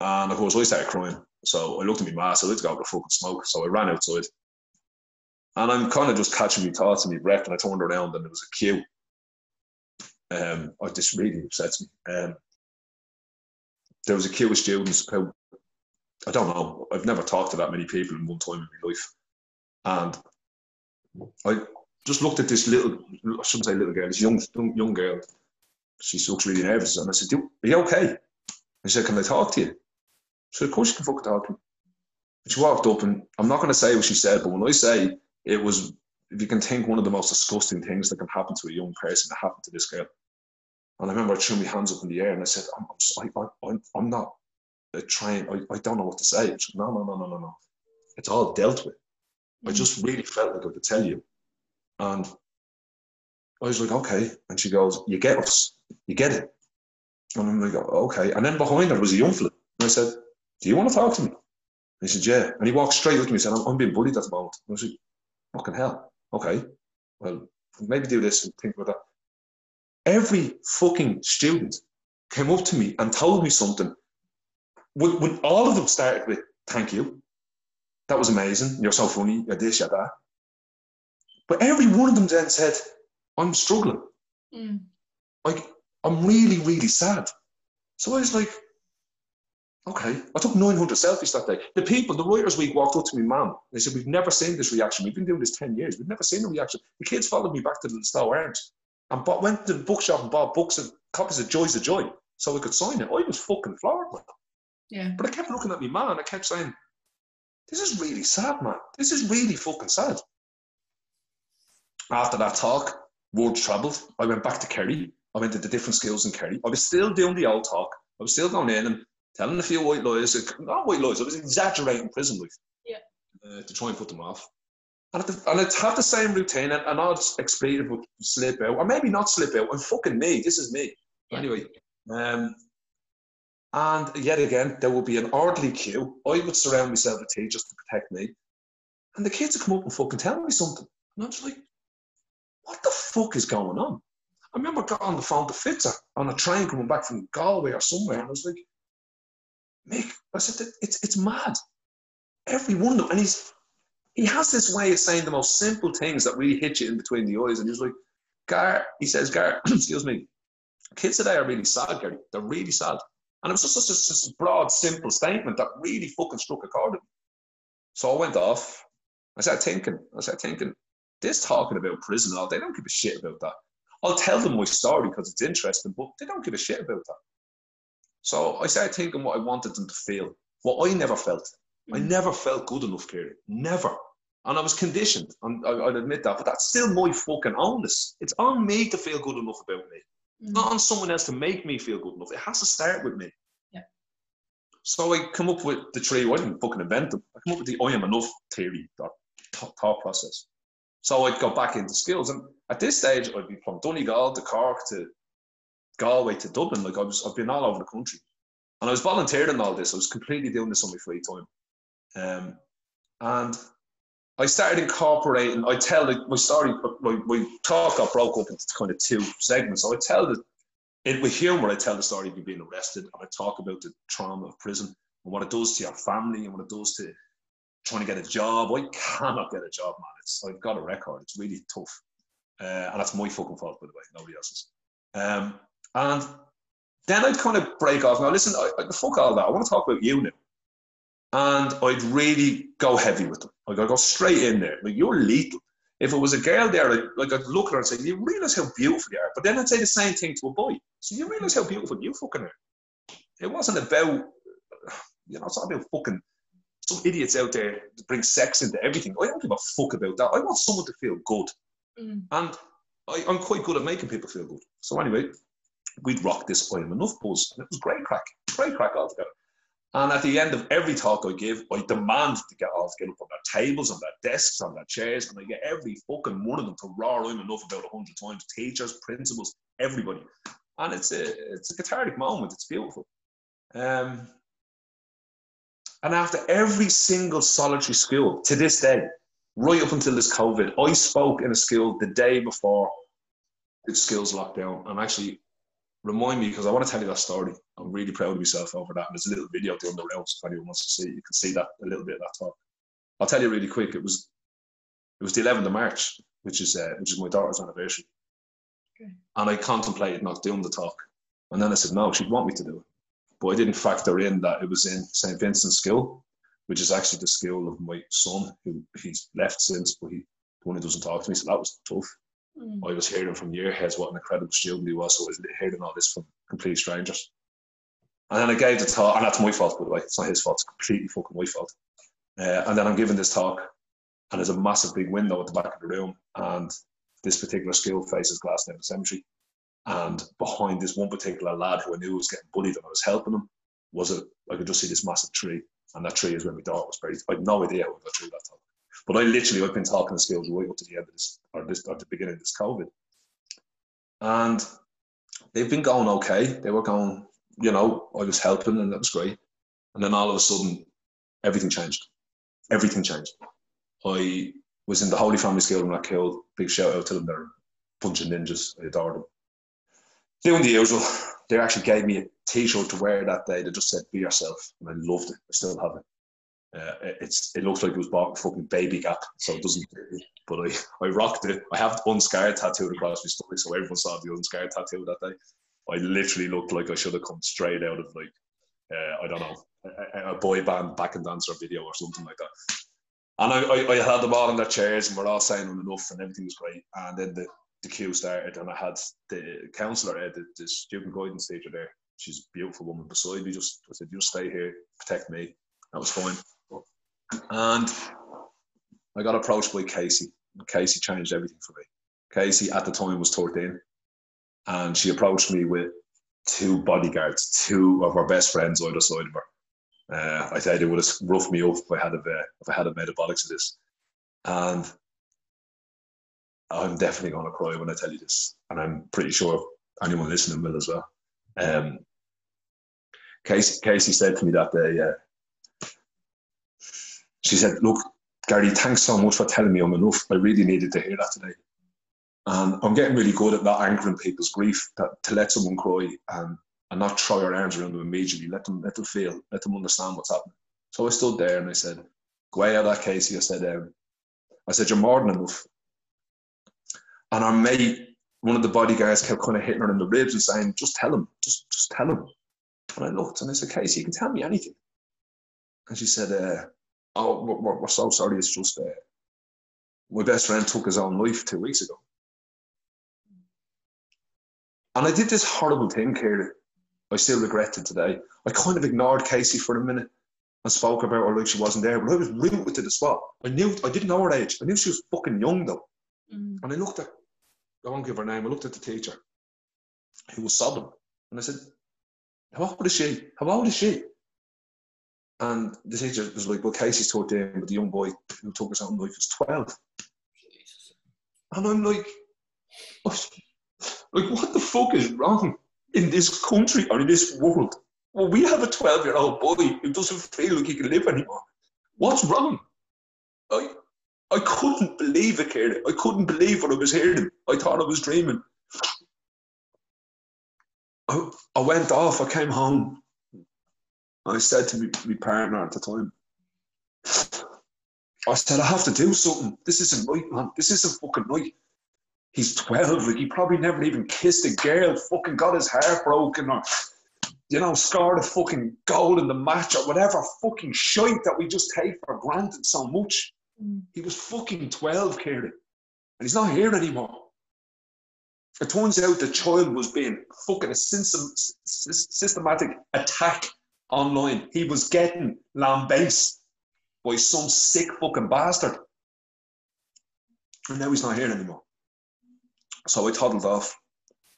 And of course, I started crying. So I looked at my mask, I looked go to fucking smoke. So I ran outside. And I'm kind of just catching my thoughts and my breath, and I turned around, and there was a queue. Um, oh, this really upsets me. Um, there was a queue of students who I don't know. I've never talked to that many people in one time in my life, and I just looked at this little, I shouldn't say little girl, this young young girl. She looks really nervous, and I said, "Are you okay?" And she said, "Can I talk to you?" I said, "Of course you can fucking talk to me." She walked up, and I'm not going to say what she said, but when I say it was, if you can think one of the most disgusting things that can happen to a young person, it happened to this girl. And I remember I threw my hands up in the air and I said, I'm, I'm, I'm, I'm not trying, I, I don't know what to say. Said, no, no, no, no, no, no. It's all dealt with. Mm. I just really felt like I could tell you. And I was like, okay. And she goes, you get us. You get it. And I'm like, okay. And then behind her was a young fella. And I said, do you want to talk to me? And he said, yeah. And he walked straight up to me and said, I'm, I'm being bullied at the moment. And I was like, fucking hell. Okay. Well, maybe do this and think about that. Every fucking student came up to me and told me something would, would all of them started with thank you. That was amazing. You're so funny. You're this, you're that. But every one of them then said, I'm struggling. Mm. Like, I'm really, really sad. So I was like, okay. I took 900 selfies that day. The people, the Writers Week walked up to me, man. They said, We've never seen this reaction. We've been doing this 10 years. We've never seen a reaction. The kids followed me back to the Stowe Arms and bought, went to the bookshop and bought books and copies of Joys of Joy so we could sign it. I was fucking floored, man. Yeah. But I kept looking at me man and I kept saying, this is really sad, man. This is really fucking sad. After that talk, words travelled. I went back to Kerry. I went to the different schools in Kerry. I was still doing the old talk. I was still going in and telling a few white lies. Not white lawyers, I was exaggerating prison life. Yeah. Uh, to try and put them off. And, the, and I'd have the same routine and, and I'd expletive would slip out, or maybe not slip out. I'm fucking me. This is me. Yeah. Anyway, um, and yet again, there will be an orderly queue. I would surround myself with teachers to protect me. And the kids would come up and fucking tell me something. And I was like, what the fuck is going on? I remember I got on the phone to Fitzer on a train coming back from Galway or somewhere. And I was like, Mick, I said, it's, it's mad. Every one of them. And he's, he has this way of saying the most simple things that really hit you in between the eyes. And he's like, Gar, he says, Gar, excuse me, kids today are really sad, Gary. They're really sad. And it was just such a, broad, simple statement that really fucking struck a chord. So I went off. I started thinking. I started thinking, this talking about prison all, they don't give a shit about that. I'll tell them my story because it's interesting, but they don't give a shit about that. So I started thinking what I wanted them to feel, what I never felt. I Mm. never felt good enough, Kira. Never. And I was conditioned, and I, I'd admit that, but that's still my fucking onus. It's on me to feel good enough about me, Mm. not on someone else to make me feel good enough. It has to start with me. Yeah. So I come up with the three, I didn't fucking invent them. I come up with the I am enough theory, that thought, thought process. So I'd go back into skills. And at this stage, I'd be from Donegal to Cork to Galway to Dublin. Like I was, I've been all over the country. And I was volunteering all this. I was completely doing this on my free time. Um, and I started incorporating, I tell the, my story, my, my talk got broke up into kind of two segments. So I tell the, it, with humour, I tell the story of you being arrested and I talk about the trauma of prison and what it does to your family and what it does to trying to get a job. I cannot get a job, man. It's, I've got a record. It's really tough. Uh, and that's my fucking fault, by the way, nobody else's. Um, and then I'd kind of break off. Now, listen, I, I, fuck all that. I want to talk about you now. And I'd really go heavy with them. Like, I'd go straight in there. Like, you're lethal. If it was a girl there, I'd, like, I'd look at her and say, you realise how beautiful you are. But then I'd say the same thing to a boy. So you realise how beautiful you fucking are. It wasn't about, you know, it's not about fucking some idiots out there that bring sex into everything. I don't give a fuck about that. I want someone to feel good. Mm. And I, I'm quite good at making people feel good. So anyway, we'd rock this I am enough buzz. And it was great crack. Great crack altogether. And at the end of every talk I give, I demand to get all to get up on their tables, on their desks, on their chairs, and I get every fucking one of them to roar I'm enough about a hundred times. Teachers, principals, everybody. And it's a it's a cathartic moment. It's beautiful. Um, and after every single solitary school to this day, right up until this COVID, I spoke in a school the day before the schools lockdown. And actually, remind me because I want to tell you that story. I'm really proud of myself over that. And there's a little video down the rounds if anyone wants to see. it. You can see that a little bit of that talk. I'll tell you really quick. It was it was the 11th of March, which is uh, which is my daughter's anniversary. Okay. And I contemplated not doing the talk, and then I said no, she'd want me to do it, but I didn't factor in that it was in St Vincent's School, which is actually the school of my son, who he's left since, but he the one who doesn't talk to me. So that was tough. Mm. I was hearing from year heads what an incredible student he was, so I was hearing all this from complete strangers. And then I gave the talk, and that's my fault, by the way. It's not his fault, it's completely fucking my fault. Uh, and then I'm giving this talk, and there's a massive big window at the back of the room, and this particular school faces Glasnevin Cemetery. And behind this one particular lad who I knew was getting bullied and I was helping him was a, I could just see this massive tree, and that tree is where my daughter was buried. I had no idea how I through that talk. But I literally, I've been talking to skills right up to the end of this, or this, or the beginning of this COVID. And they've been going okay. They were going, you know, I was helping and that was great. And then all of a sudden, everything changed. Everything changed. I was in the Holy Family School when I killed. Big shout out to them. They're a bunch of ninjas. I adore them. Doing the usual. They actually gave me a t-shirt to wear that day. They just said, be yourself. And I loved it. I still have it. Uh, it's it looks like it was bought in fucking baby gap, so it doesn't. But I, I rocked it. I have the unscarred tattooed across my stomach, so everyone saw the unscarred tattoo that day. I literally looked like I should have come straight out of like uh, I don't know a, a boy band backing dancer video or something like that. And I, I, I had them all in their chairs, and we're all saying enough, and everything was great. And then the the queue started, and I had the counsellor, uh, the, the student guidance teacher there. She's a beautiful woman beside me. Just I said, "You stay here, protect me." That was fine. And I got approached by Casey. Casey changed everything for me. Casey at the time was 13, and she approached me with two bodyguards, two of her best friends either side of her. Uh, I said it would have roughed me up if I had a, if I had a metabolics of this. And I'm definitely going to cry when I tell you this, and I'm pretty sure anyone listening will as well. Um, Casey, Casey said to me that day, uh, she said, Look, Gary, thanks so much for telling me I'm enough. I really needed to hear that today. And I'm getting really good at not anchoring people's grief, that, to let someone cry and, and not throw your arms around them immediately. Let them let them feel, let them understand what's happening. So I stood there and I said, Go out of that, Casey. I said, um, I said, You're more than enough. And our mate, one of the bodyguards kept kind of hitting her in the ribs and saying, Just tell him, just just tell him. And I looked and I said, Casey, you can tell me anything. And she said, uh, oh, we're, we're, so sorry. It's just, uh, my best friend took his own life two weeks ago. And I did this horrible thing, Kira. I still regret it today. I kind of ignored Casey for a minute and spoke about her like she wasn't there, but I was rooted to the spot. I knew, I didn't know her age. I knew she was fucking young though. Mm. And I looked at, I won't give her name, I looked at the teacher who was sobbing. And I said, How old is she? How old is she? And the teacher was like, Well, Casey's 13, but the young boy who took his own life was 12. And I'm like, like, what the fuck is wrong in this country or in this world? Well, we have a 12 year old boy who doesn't feel like he can live anymore. What's wrong? I, I couldn't believe it, Kira. I couldn't believe what I was hearing. I thought I was dreaming. I, I went off, I came home. I said to my partner at the time, I said, I have to do something. This isn't right, man. This isn't fucking right. He's 12, like he probably never even kissed a girl, fucking got his heart broken or, you know, scored a fucking goal in the match or whatever fucking shite that we just take for granted so much. Mm. He was fucking 12, Kira. And he's not here anymore. It turns out the child was being fucking a systematic attack online. He was getting lambasted by some sick fucking bastard. And now he's not here anymore. So I toddled off.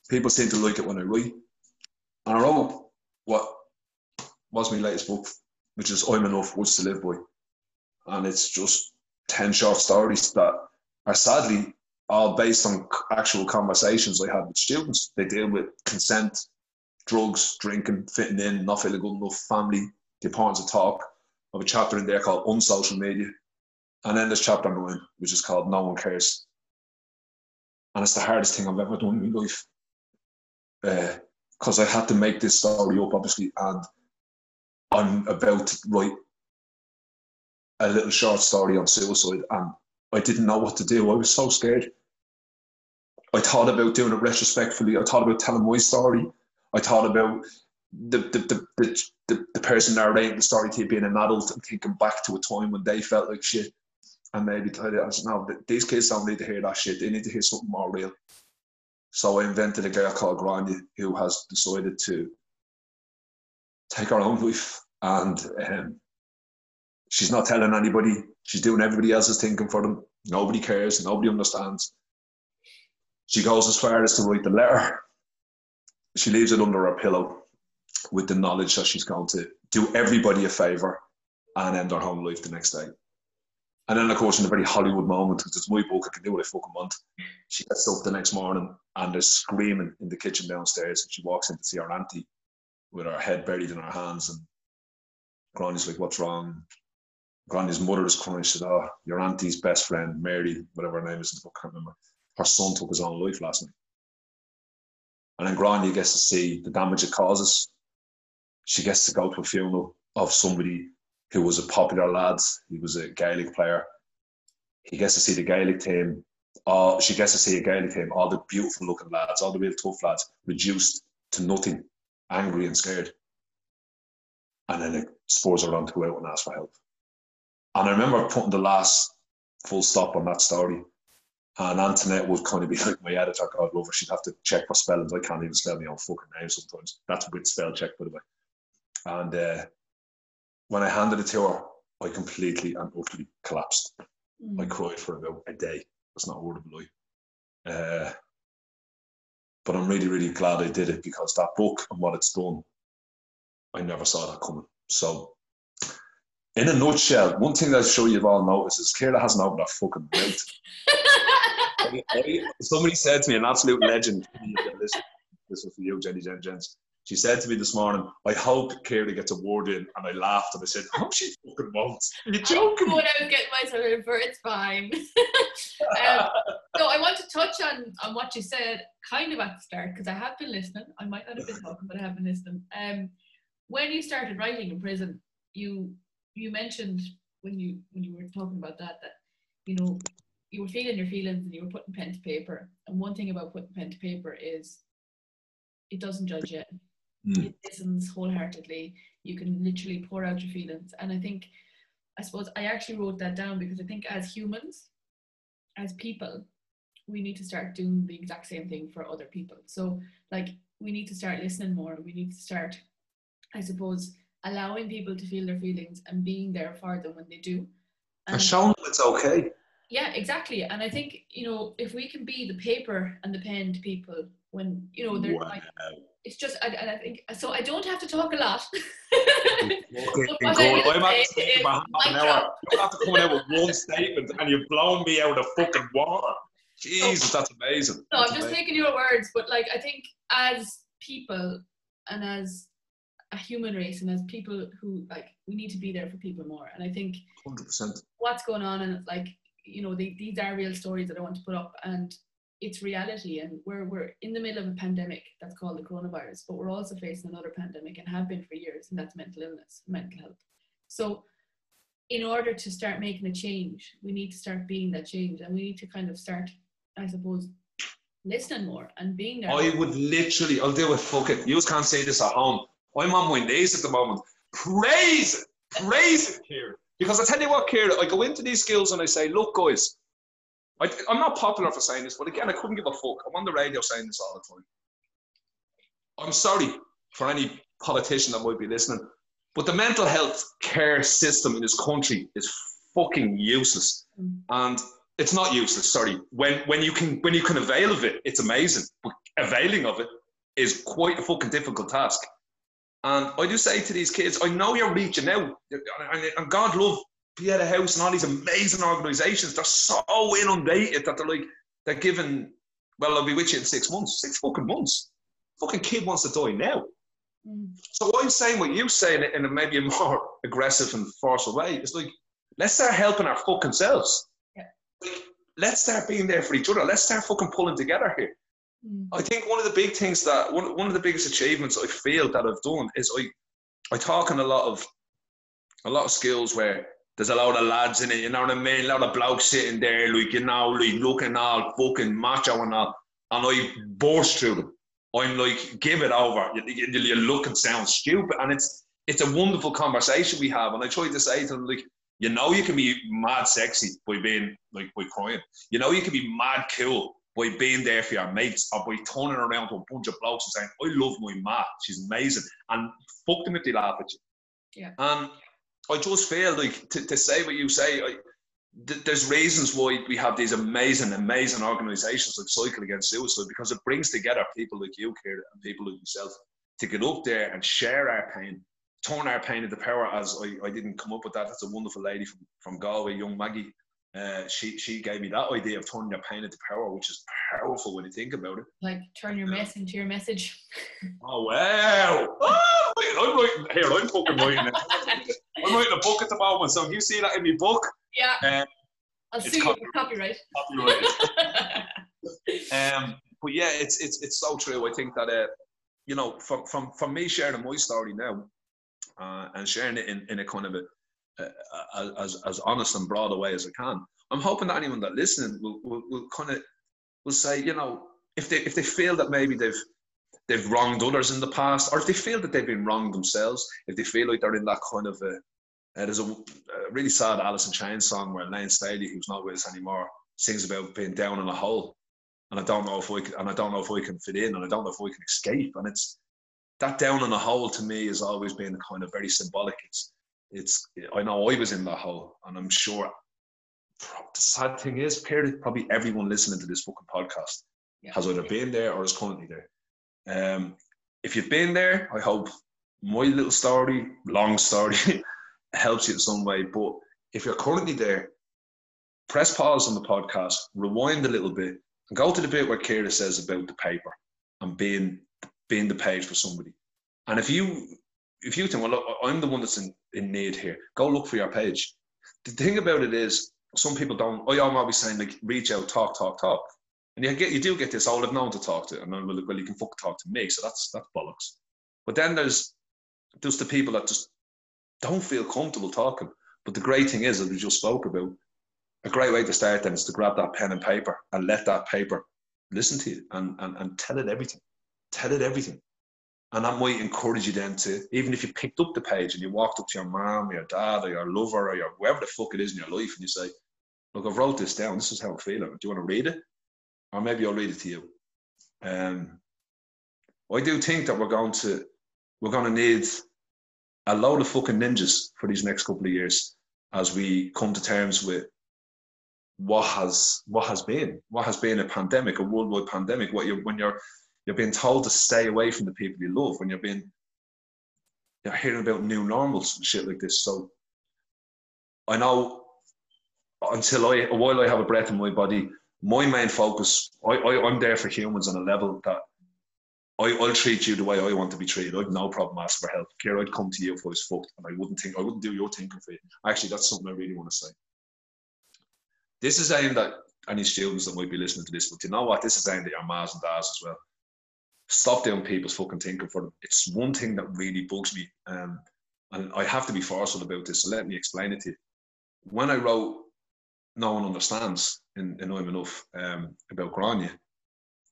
People seem to like it when I write. And I wrote what was my latest book, which is I'm Enough, What's to Live By. And it's just 10 short stories that are sadly all based on actual conversations I had with students. They deal with consent, drugs, drinking, fitting in, not feeling good enough, family, the importance of talk. I have a chapter in there called Unsocial Media. And then there's chapter nine, which is called No One Cares. And it's the hardest thing I've ever done in my life. Because uh, I had to make this story up, obviously, and I'm about to write a little short story on suicide, and I didn't know what to do. I was so scared. I thought about doing it retrospectively. I thought about telling my story. I thought about the the, the, the, the, person narrating the story to being an adult and thinking back to a time when they felt like shit. And maybe tell you, I said, no, these kids don't need to hear that shit. They need to hear something more real. So I invented a girl called Grania who has decided to take her own life. And um, she's not telling anybody. She's doing everybody else's thinking for them. Nobody cares. Nobody understands. She goes as far as to write the letter. She leaves it under her pillow with the knowledge that she's going to do everybody a favour and end her home life the next day. And then, of course, in a very Hollywood moment, because it's my book, I can do what I fucking want. She gets up the next morning and there's screaming in the kitchen downstairs. And she walks in to see her auntie with her head buried in her hands. And Grania's like, What's wrong? Grania's mother is crying. She said, Oh, your auntie's best friend, Mary, whatever her name is, in the book, I can't remember. Her son took his own life last night. And then Grania gets to see the damage it causes. She gets to go to a funeral of somebody who was a popular lad. He was a Gaelic player. He gets to see the Gaelic team. Uh, she gets to see a Gaelic team, all the beautiful looking lads, all the real tough lads, reduced to nothing, angry and scared. And then it spurs her on to go out and ask for help. And I remember putting the last full stop on that story. And Antoinette would kind of be like my editor, God love her. She'd have to check for spellings. I can't even spell my own fucking name sometimes. That's with spell check, by the way. And uh, when I handed it to her, I completely and utterly collapsed. Mm. I cried for about a day. That's not a word of a lie. Uh, but I'm really, really glad I did it because that book and what it's done, I never saw that coming. So, in a nutshell, one thing that I'm sure you've all noticed is Kira hasn't opened her fucking mouth. somebody said to me, an absolute legend, this, this was for you, Jenny Jen Jens. She said to me this morning, I hope Kira gets a word in. And I laughed and I said, Oh, she fucking won't. Are you joking? What I was getting myself in for, it's fine. um, so I want to touch on, on what you said kind of at the start, because I have been listening. I might not have been talking, but I have been listening. Um, when you started writing in prison, you you mentioned when you when you were talking about that that you know you were feeling your feelings and you were putting pen to paper. And one thing about putting pen to paper is it doesn't judge you mm. it listens wholeheartedly you can literally pour out your feelings and i think i suppose i actually wrote that down because i think as humans as people, we need to start doing the exact same thing for other people. So, like, we need to start listening more. We need to start, I suppose, allowing people to feel their feelings and being there for them when they do. And, and showing them it's okay. Yeah, exactly. And I think, you know, if we can be the paper and the pen to people when, you know, they're wow. like, it's just, I, and I think, so I don't have to talk a lot. I'm have to speak about half an hour. You have to come out with one statement and you've blown me out of fucking water. Jesus, that's amazing. No, that's I'm just amazing. taking your words, but like I think as people and as a human race and as people who like we need to be there for people more. And I think 100%. what's going on and like you know they, these are real stories that I want to put up and it's reality and we're we're in the middle of a pandemic that's called the coronavirus, but we're also facing another pandemic and have been for years, and that's mental illness, mental health. So in order to start making a change, we need to start being that change and we need to kind of start I suppose, listening more and being there. I would literally, I'll do it, fuck it. You just can't say this at home. I'm on my knees at the moment. Praise it, praise it, Kira. Because I tell you what, Kira, I go into these skills and I say, look, guys, I, I'm not popular for saying this, but again, I couldn't give a fuck. I'm on the radio saying this all the time. I'm sorry for any politician that might be listening, but the mental health care system in this country is fucking useless. Mm. And it's not useless. Sorry, when when you can when you can avail of it, it's amazing. But availing of it is quite a fucking difficult task. And I do say to these kids, I know you're reaching out, and God love Pieta House and all these amazing organisations. They're so inundated that they're like they're given. Well, I'll be with you in six months. Six fucking months. Fucking kid wants to die now. Mm. So I'm saying what you say in a, in maybe a more aggressive and forceful way. It's like let's start helping our fucking selves let's start being there for each other. Let's start fucking pulling together here. Mm. I think one of the big things that one, one of the biggest achievements I feel that I've done is I I talk in a lot of a lot of skills where there's a lot of lads in it, you know what I mean? A lot of blokes sitting there, like you know, like looking all fucking macho and all, and I burst through them. I'm like, give it over. You, you, you look and sound stupid, and it's it's a wonderful conversation we have. And I try to say to them like, you know, you can be mad sexy by being like by crying. You know, you can be mad cool by being there for your mates or by turning around to a bunch of blokes and saying, I love my mat, she's amazing. And fuck them if they laugh at you. Yeah. And I just feel like to, to say what you say, I, th- there's reasons why we have these amazing, amazing organizations like Cycle Against Suicide because it brings together people like you, Kira, and people like yourself to get up there and share our pain turn our pain into power as I, I didn't come up with that. That's a wonderful lady from, from Galway, young Maggie. Uh, she she gave me that idea of turning your pain into power, which is powerful when you think about it. Like turn your mess into your message. Oh wow! Oh, I'm writing here. I'm fucking writing. I'm writing a book at the moment, so if you see that in my book, yeah, uh, I'll see you for copyright. Copyright. um, but yeah, it's it's it's so true. I think that uh, you know, from from from me sharing my story now, uh, and sharing it in, in a kind of a, uh, as, as honest and broad a way as I can. I'm hoping that anyone that listening will, will, will kind of will say, you know, if they if they feel that maybe they've they've wronged others in the past, or if they feel that they've been wronged themselves, if they feel like they're in that kind of a uh, there's a, a, really sad Alice in Chains song where Layne Staley, who's not with us anymore, sings about being down in a hole, and I don't know if we can, and I don't know if we can fit in, and I don't know if we can escape, and it's that down in a hole to me has always been kind of very symbolic. It's, it's. I know I was in that hole, and I'm sure. The sad thing is, probably everyone listening to this fucking podcast yeah. has either been there or is currently there. Um, if you've been there, I hope my little story, long story, helps you in some way. But if you're currently there, press pause on the podcast, rewind a little bit, and go to the bit where Kira says about the paper and being being the page for somebody. And if you if you think, well, look, I'm the one that's in, in need here, go look for your page. The thing about it is, some people don't. Oh, I'm always saying like, reach out, talk, talk, talk, and you get you do get this. Oh, I've known to talk to, and then well, well, you can fuck talk to me. So that's that's bollocks. But then there's there's the people that just don't feel comfortable talking. But the great thing is, as we just spoke about, a great way to start then is to grab that pen and paper and let that paper listen to you and, and, and tell it everything tell it everything. And that might encourage you then to, even if you picked up the page and you walked up to your mom or your dad or your lover or your whoever the fuck it is in your life and you say, look, I've wrote this down. This is how I'm feeling. Do you want to read it? Or maybe I'll read it to you. Um, I do think that we're going to we're going to need a load of fucking ninjas for these next couple of years as we come to terms with what has what has been what has been a pandemic, a worldwide pandemic. What you when you're you're being told to stay away from the people you love, when you're being you're hearing about new normals and shit like this. So I know until I while I have a breath in my body, my main focus, I, I I'm there for humans on a level that I, will treat you the way I want to be treated. I've no problem asking for help. Care, I'd come to you if I was fucked, and I wouldn't think I wouldn't do your thinking for you. Actually, that's something I really want to say. This is aimed at any students that might be listening to this, but you know what? This is aimed at your mas and dads as well. Stop doing people's fucking thinking for them. It's one thing that really bugs me, um, and I have to be forceful about this. So let me explain it to you. When I wrote "No One Understands" in, in I'm Enough um, about Grania,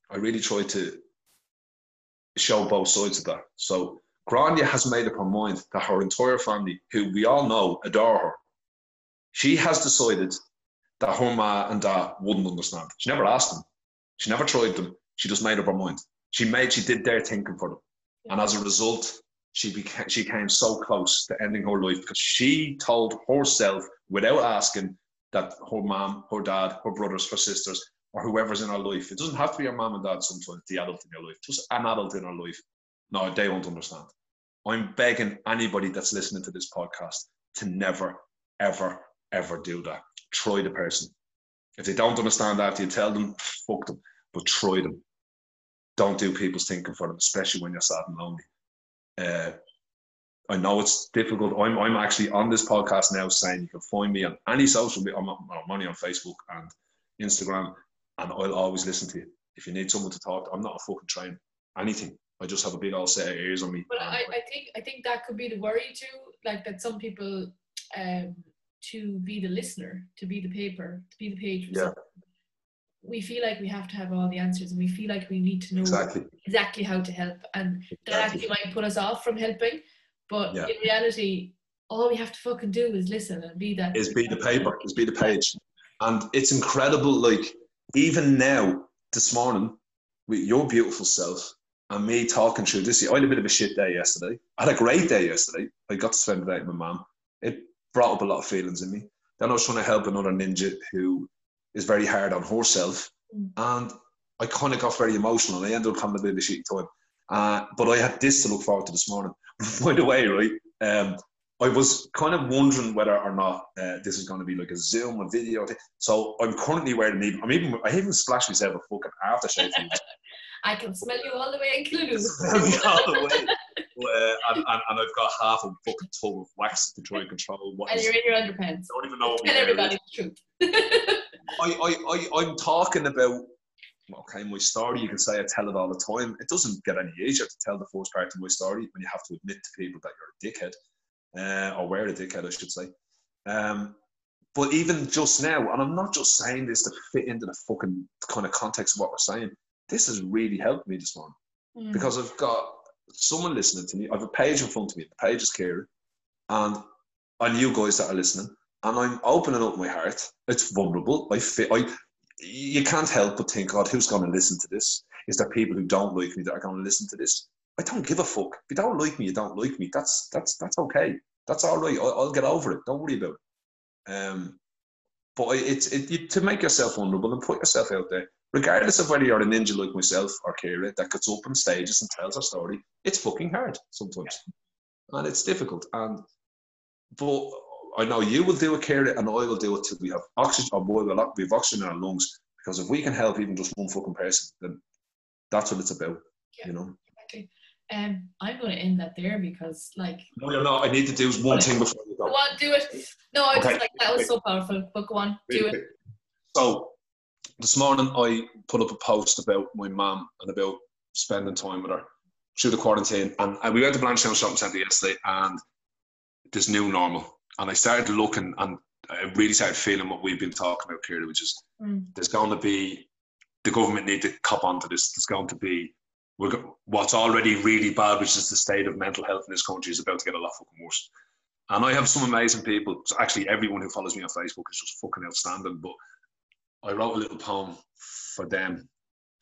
I really tried to show both sides of that. So Grania has made up her mind that her entire family, who we all know adore her, she has decided that her ma and dad wouldn't understand. She never asked them. She never tried them. She just made up her mind. She made, she did their thinking for them. Yeah. And as a result, she became, she came so close to ending her life because she told herself without asking that her mom, her dad, her brothers, her sisters or whoever's in our life. It doesn't have to be your mom and dad sometimes, the adult in your life, just an adult in our life. No, they won't understand. I'm begging anybody that's listening to this podcast to never, ever, ever do that. Try the person. If they don't understand that, you tell them, fuck them, but try them. Don't do people's thinking for them, especially when you're sad and lonely. Uh, I know it's difficult. I'm, I'm actually on this podcast now saying you can find me on any social media. I'm, I'm only on Facebook and Instagram and I'll always listen to you. If you need someone to talk to, I'm not a fucking train. Anything. I just have a big old set of ears on me. But I, I think I think that could be the worry too. Like that some people um to be the listener, to be the paper, to be the page. Yeah. We feel like we have to have all the answers, and we feel like we need to know exactly, exactly how to help, and that actually might put us off from helping. But yeah. in reality, all we have to fucking do is listen and be that. Is be the paper, is be the page, and it's incredible. Like even now, this morning, with your beautiful self and me talking through this, I had a bit of a shit day yesterday. I had a great day yesterday. I got to spend the day with my mum. It brought up a lot of feelings in me. Then I was trying to help another ninja who is very hard on herself. Mm. And I kind of got very emotional. I ended up having a bit of a shitty time. Uh, but I had this to look forward to this morning. By the way, right, um, I was kind of wondering whether or not uh, this is going to be like a Zoom, a video. Thing. So I'm currently wearing even. I'm even. I even splashed myself a fucking aftershave. I can smell you all the way in Clue. all the way. Uh, and, and, and, I've got half a fucking tub of wax to try and control what. And you're in your underpants. I don't even know what. Tell everybody the truth. I, I, I, I'm talking about okay, my story, you can say I tell it all the time. It doesn't get any easier to tell the first part of my story when you have to admit to people that you're a dickhead uh, or wear a dickhead, I should say. Um, but even just now, and I'm not just saying this to fit into the fucking kind of context of what we're saying, this has really helped me this morning mm. because I've got someone listening to me. I have a page in front of me. The page is Kira, and and you guys that are listening, and I'm opening up my heart. It's vulnerable. I feel I you can't help but think, God, who's going to listen to this? Is there people who don't like me that are going to listen to this? I don't give a fuck. If you don't like me, you don't like me. That's that's that's okay. That's all right. I'll, I'll get over it. Don't worry about it. Um, but it's it, it, to make yourself vulnerable and put yourself out there, regardless of whether you're a ninja like myself or Kira that gets up on stages and tells her story. It's fucking hard sometimes, and it's difficult. And but I know you will do it, Kira, and I will do it till we have oxygen. Or boy, we'll we have oxygen in our lungs because if we can help even just one fucking person, then that's what it's about. Yeah. You know. Um, I'm going to end that there because, like. No, you're not. I need to do one thing before you go. Go on, do it. No, I okay. just like that was so powerful. But go on, do it. So, this morning I put up a post about my mum and about spending time with her through the quarantine, and, and we went to Blanchardstown Shopping Centre yesterday, and this new normal, and I started looking, and I really started feeling what we've been talking about, here, which is mm. there's going to be the government need to cop onto this. There's going to be we're, what's already really bad, which is the state of mental health in this country, is about to get a lot fucking worse. And I have some amazing people. Actually, everyone who follows me on Facebook is just fucking outstanding. But I wrote a little poem for them,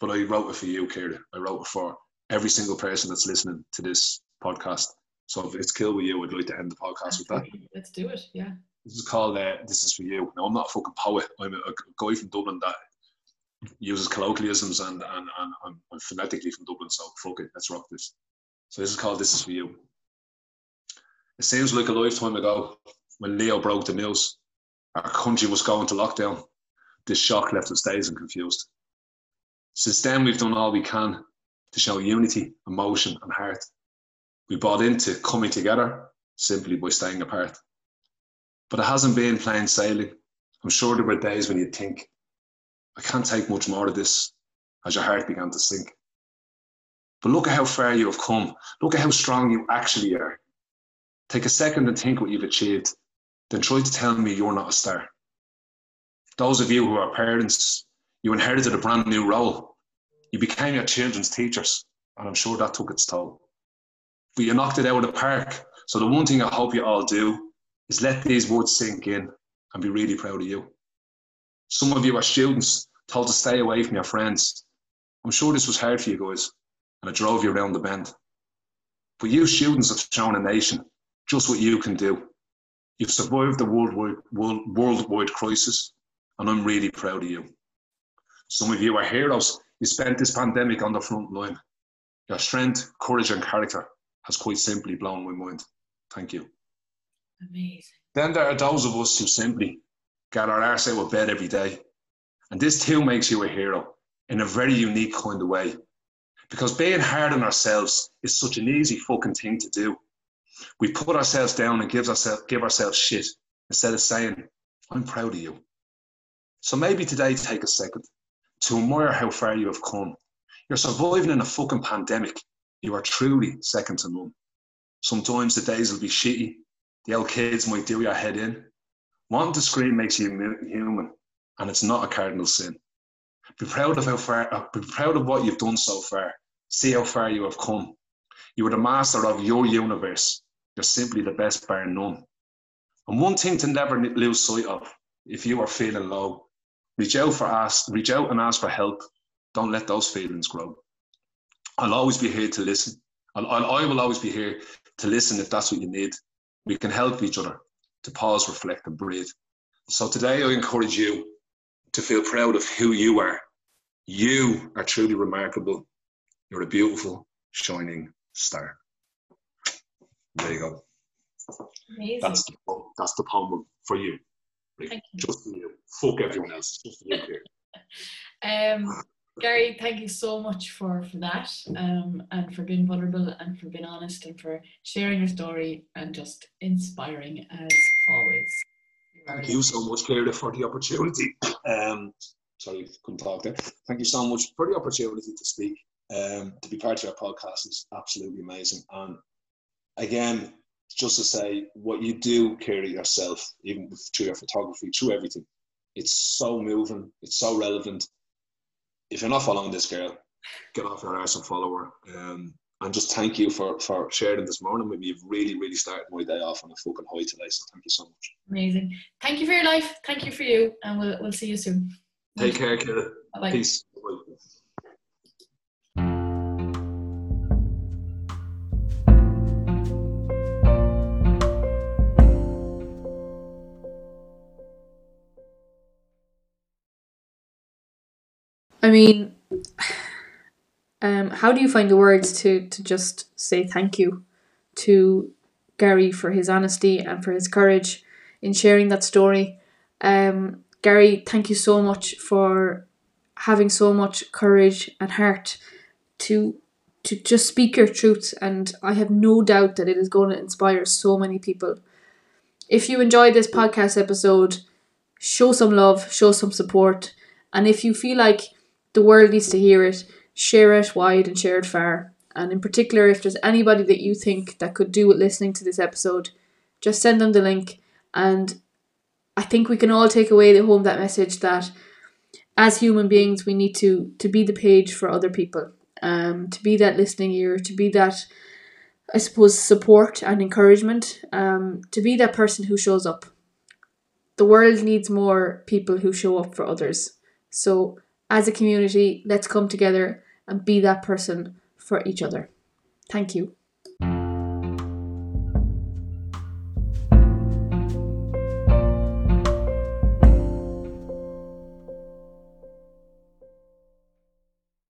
but I wrote it for you, Kira. I wrote it for every single person that's listening to this podcast. So if it's cool with you, I'd like to end the podcast with that. Let's do it. Yeah. This is called uh, "This Is for You." Now, I'm not a fucking poet. I'm a, a guy from Dublin that uses colloquialisms and, and, and I'm, I'm phonetically from Dublin, so fuck it, let's rock this. So this is called "This Is for You." It seems like a lifetime ago when Leo broke the news. Our country was going to lockdown. This shock left us dazed and confused. Since then, we've done all we can to show unity, emotion, and heart. We bought into coming together simply by staying apart. But it hasn't been plain sailing. I'm sure there were days when you'd think, I can't take much more of this, as your heart began to sink. But look at how far you have come. Look at how strong you actually are. Take a second and think what you've achieved. Then try to tell me you're not a star. Those of you who are parents, you inherited a brand new role. You became your children's teachers, and I'm sure that took its toll. But you knocked it out of the park. So the one thing I hope you all do is let these words sink in and be really proud of you. Some of you are students told to stay away from your friends. I'm sure this was hard for you guys, and it drove you around the bend. But you students have shown a nation just what you can do. You've survived the worldwide, world, worldwide crisis, and I'm really proud of you. Some of you are heroes. You spent this pandemic on the front line. Your strength, courage, and character has quite simply blown my mind. Thank you. Amazing. Then there are those of us who simply get our arse out of bed every day. And this too makes you a hero in a very unique kind of way. Because being hard on ourselves is such an easy fucking thing to do. We put ourselves down and gives ourselves, give ourselves shit instead of saying, I'm proud of you. So maybe today take a second to admire how far you have come. You're surviving in a fucking pandemic. You are truly second to none. Sometimes the days will be shitty. The old kids might do your head in. Wanting to scream makes you human, and it's not a cardinal sin. Be proud of how far. Uh, be proud of what you've done so far. See how far you have come. You are the master of your universe. You're simply the best bar none. And one thing to never lose sight of, if you are feeling low, reach out for ask, reach out and ask for help. Don't let those feelings grow. I'll always be here to listen. I'll, I'll, I will always be here to listen if that's what you need. We can help each other to pause, reflect, and breathe. So today, I encourage you to feel proud of who you are. You are truly remarkable. You're a beautiful, shining star. There you go. Amazing. That's the, that's the poem for you. Thank you. Just for you. Fuck everyone else. Just for you here. Um, Gary, thank you so much for for that, um, and for being vulnerable and for being honest and for sharing your story and just inspiring as always. Thank you so much, Kira, for the opportunity. Um, sorry, couldn't talk there. Thank you so much for the opportunity to speak. Um, to be part of your podcast is absolutely amazing. And again, just to say what you do, Kira, yourself, even through your photography, through everything, it's so moving, it's so relevant. If you're not following this girl, get off your arse and follow her. Um, and just thank you for, for sharing this morning with me. You've really, really started my day off on a fucking high today. So thank you so much. Amazing. Thank you for your life. Thank you for you. And we'll, we'll see you soon. Take care, Kira. Bye-bye. Peace. I mean, um, how do you find the words to to just say thank you to Gary for his honesty and for his courage in sharing that story? Um, Gary, thank you so much for having so much courage and heart to to just speak your truth and I have no doubt that it is going to inspire so many people. If you enjoyed this podcast episode, show some love, show some support, and if you feel like the world needs to hear it, share it wide and share it far. And in particular, if there's anybody that you think that could do with listening to this episode, just send them the link. And I think we can all take away the home that message that as human beings we need to to be the page for other people. Um, to be that listening ear, to be that I suppose, support and encouragement um, to be that person who shows up. The world needs more people who show up for others. So, as a community, let's come together and be that person for each other. Thank you.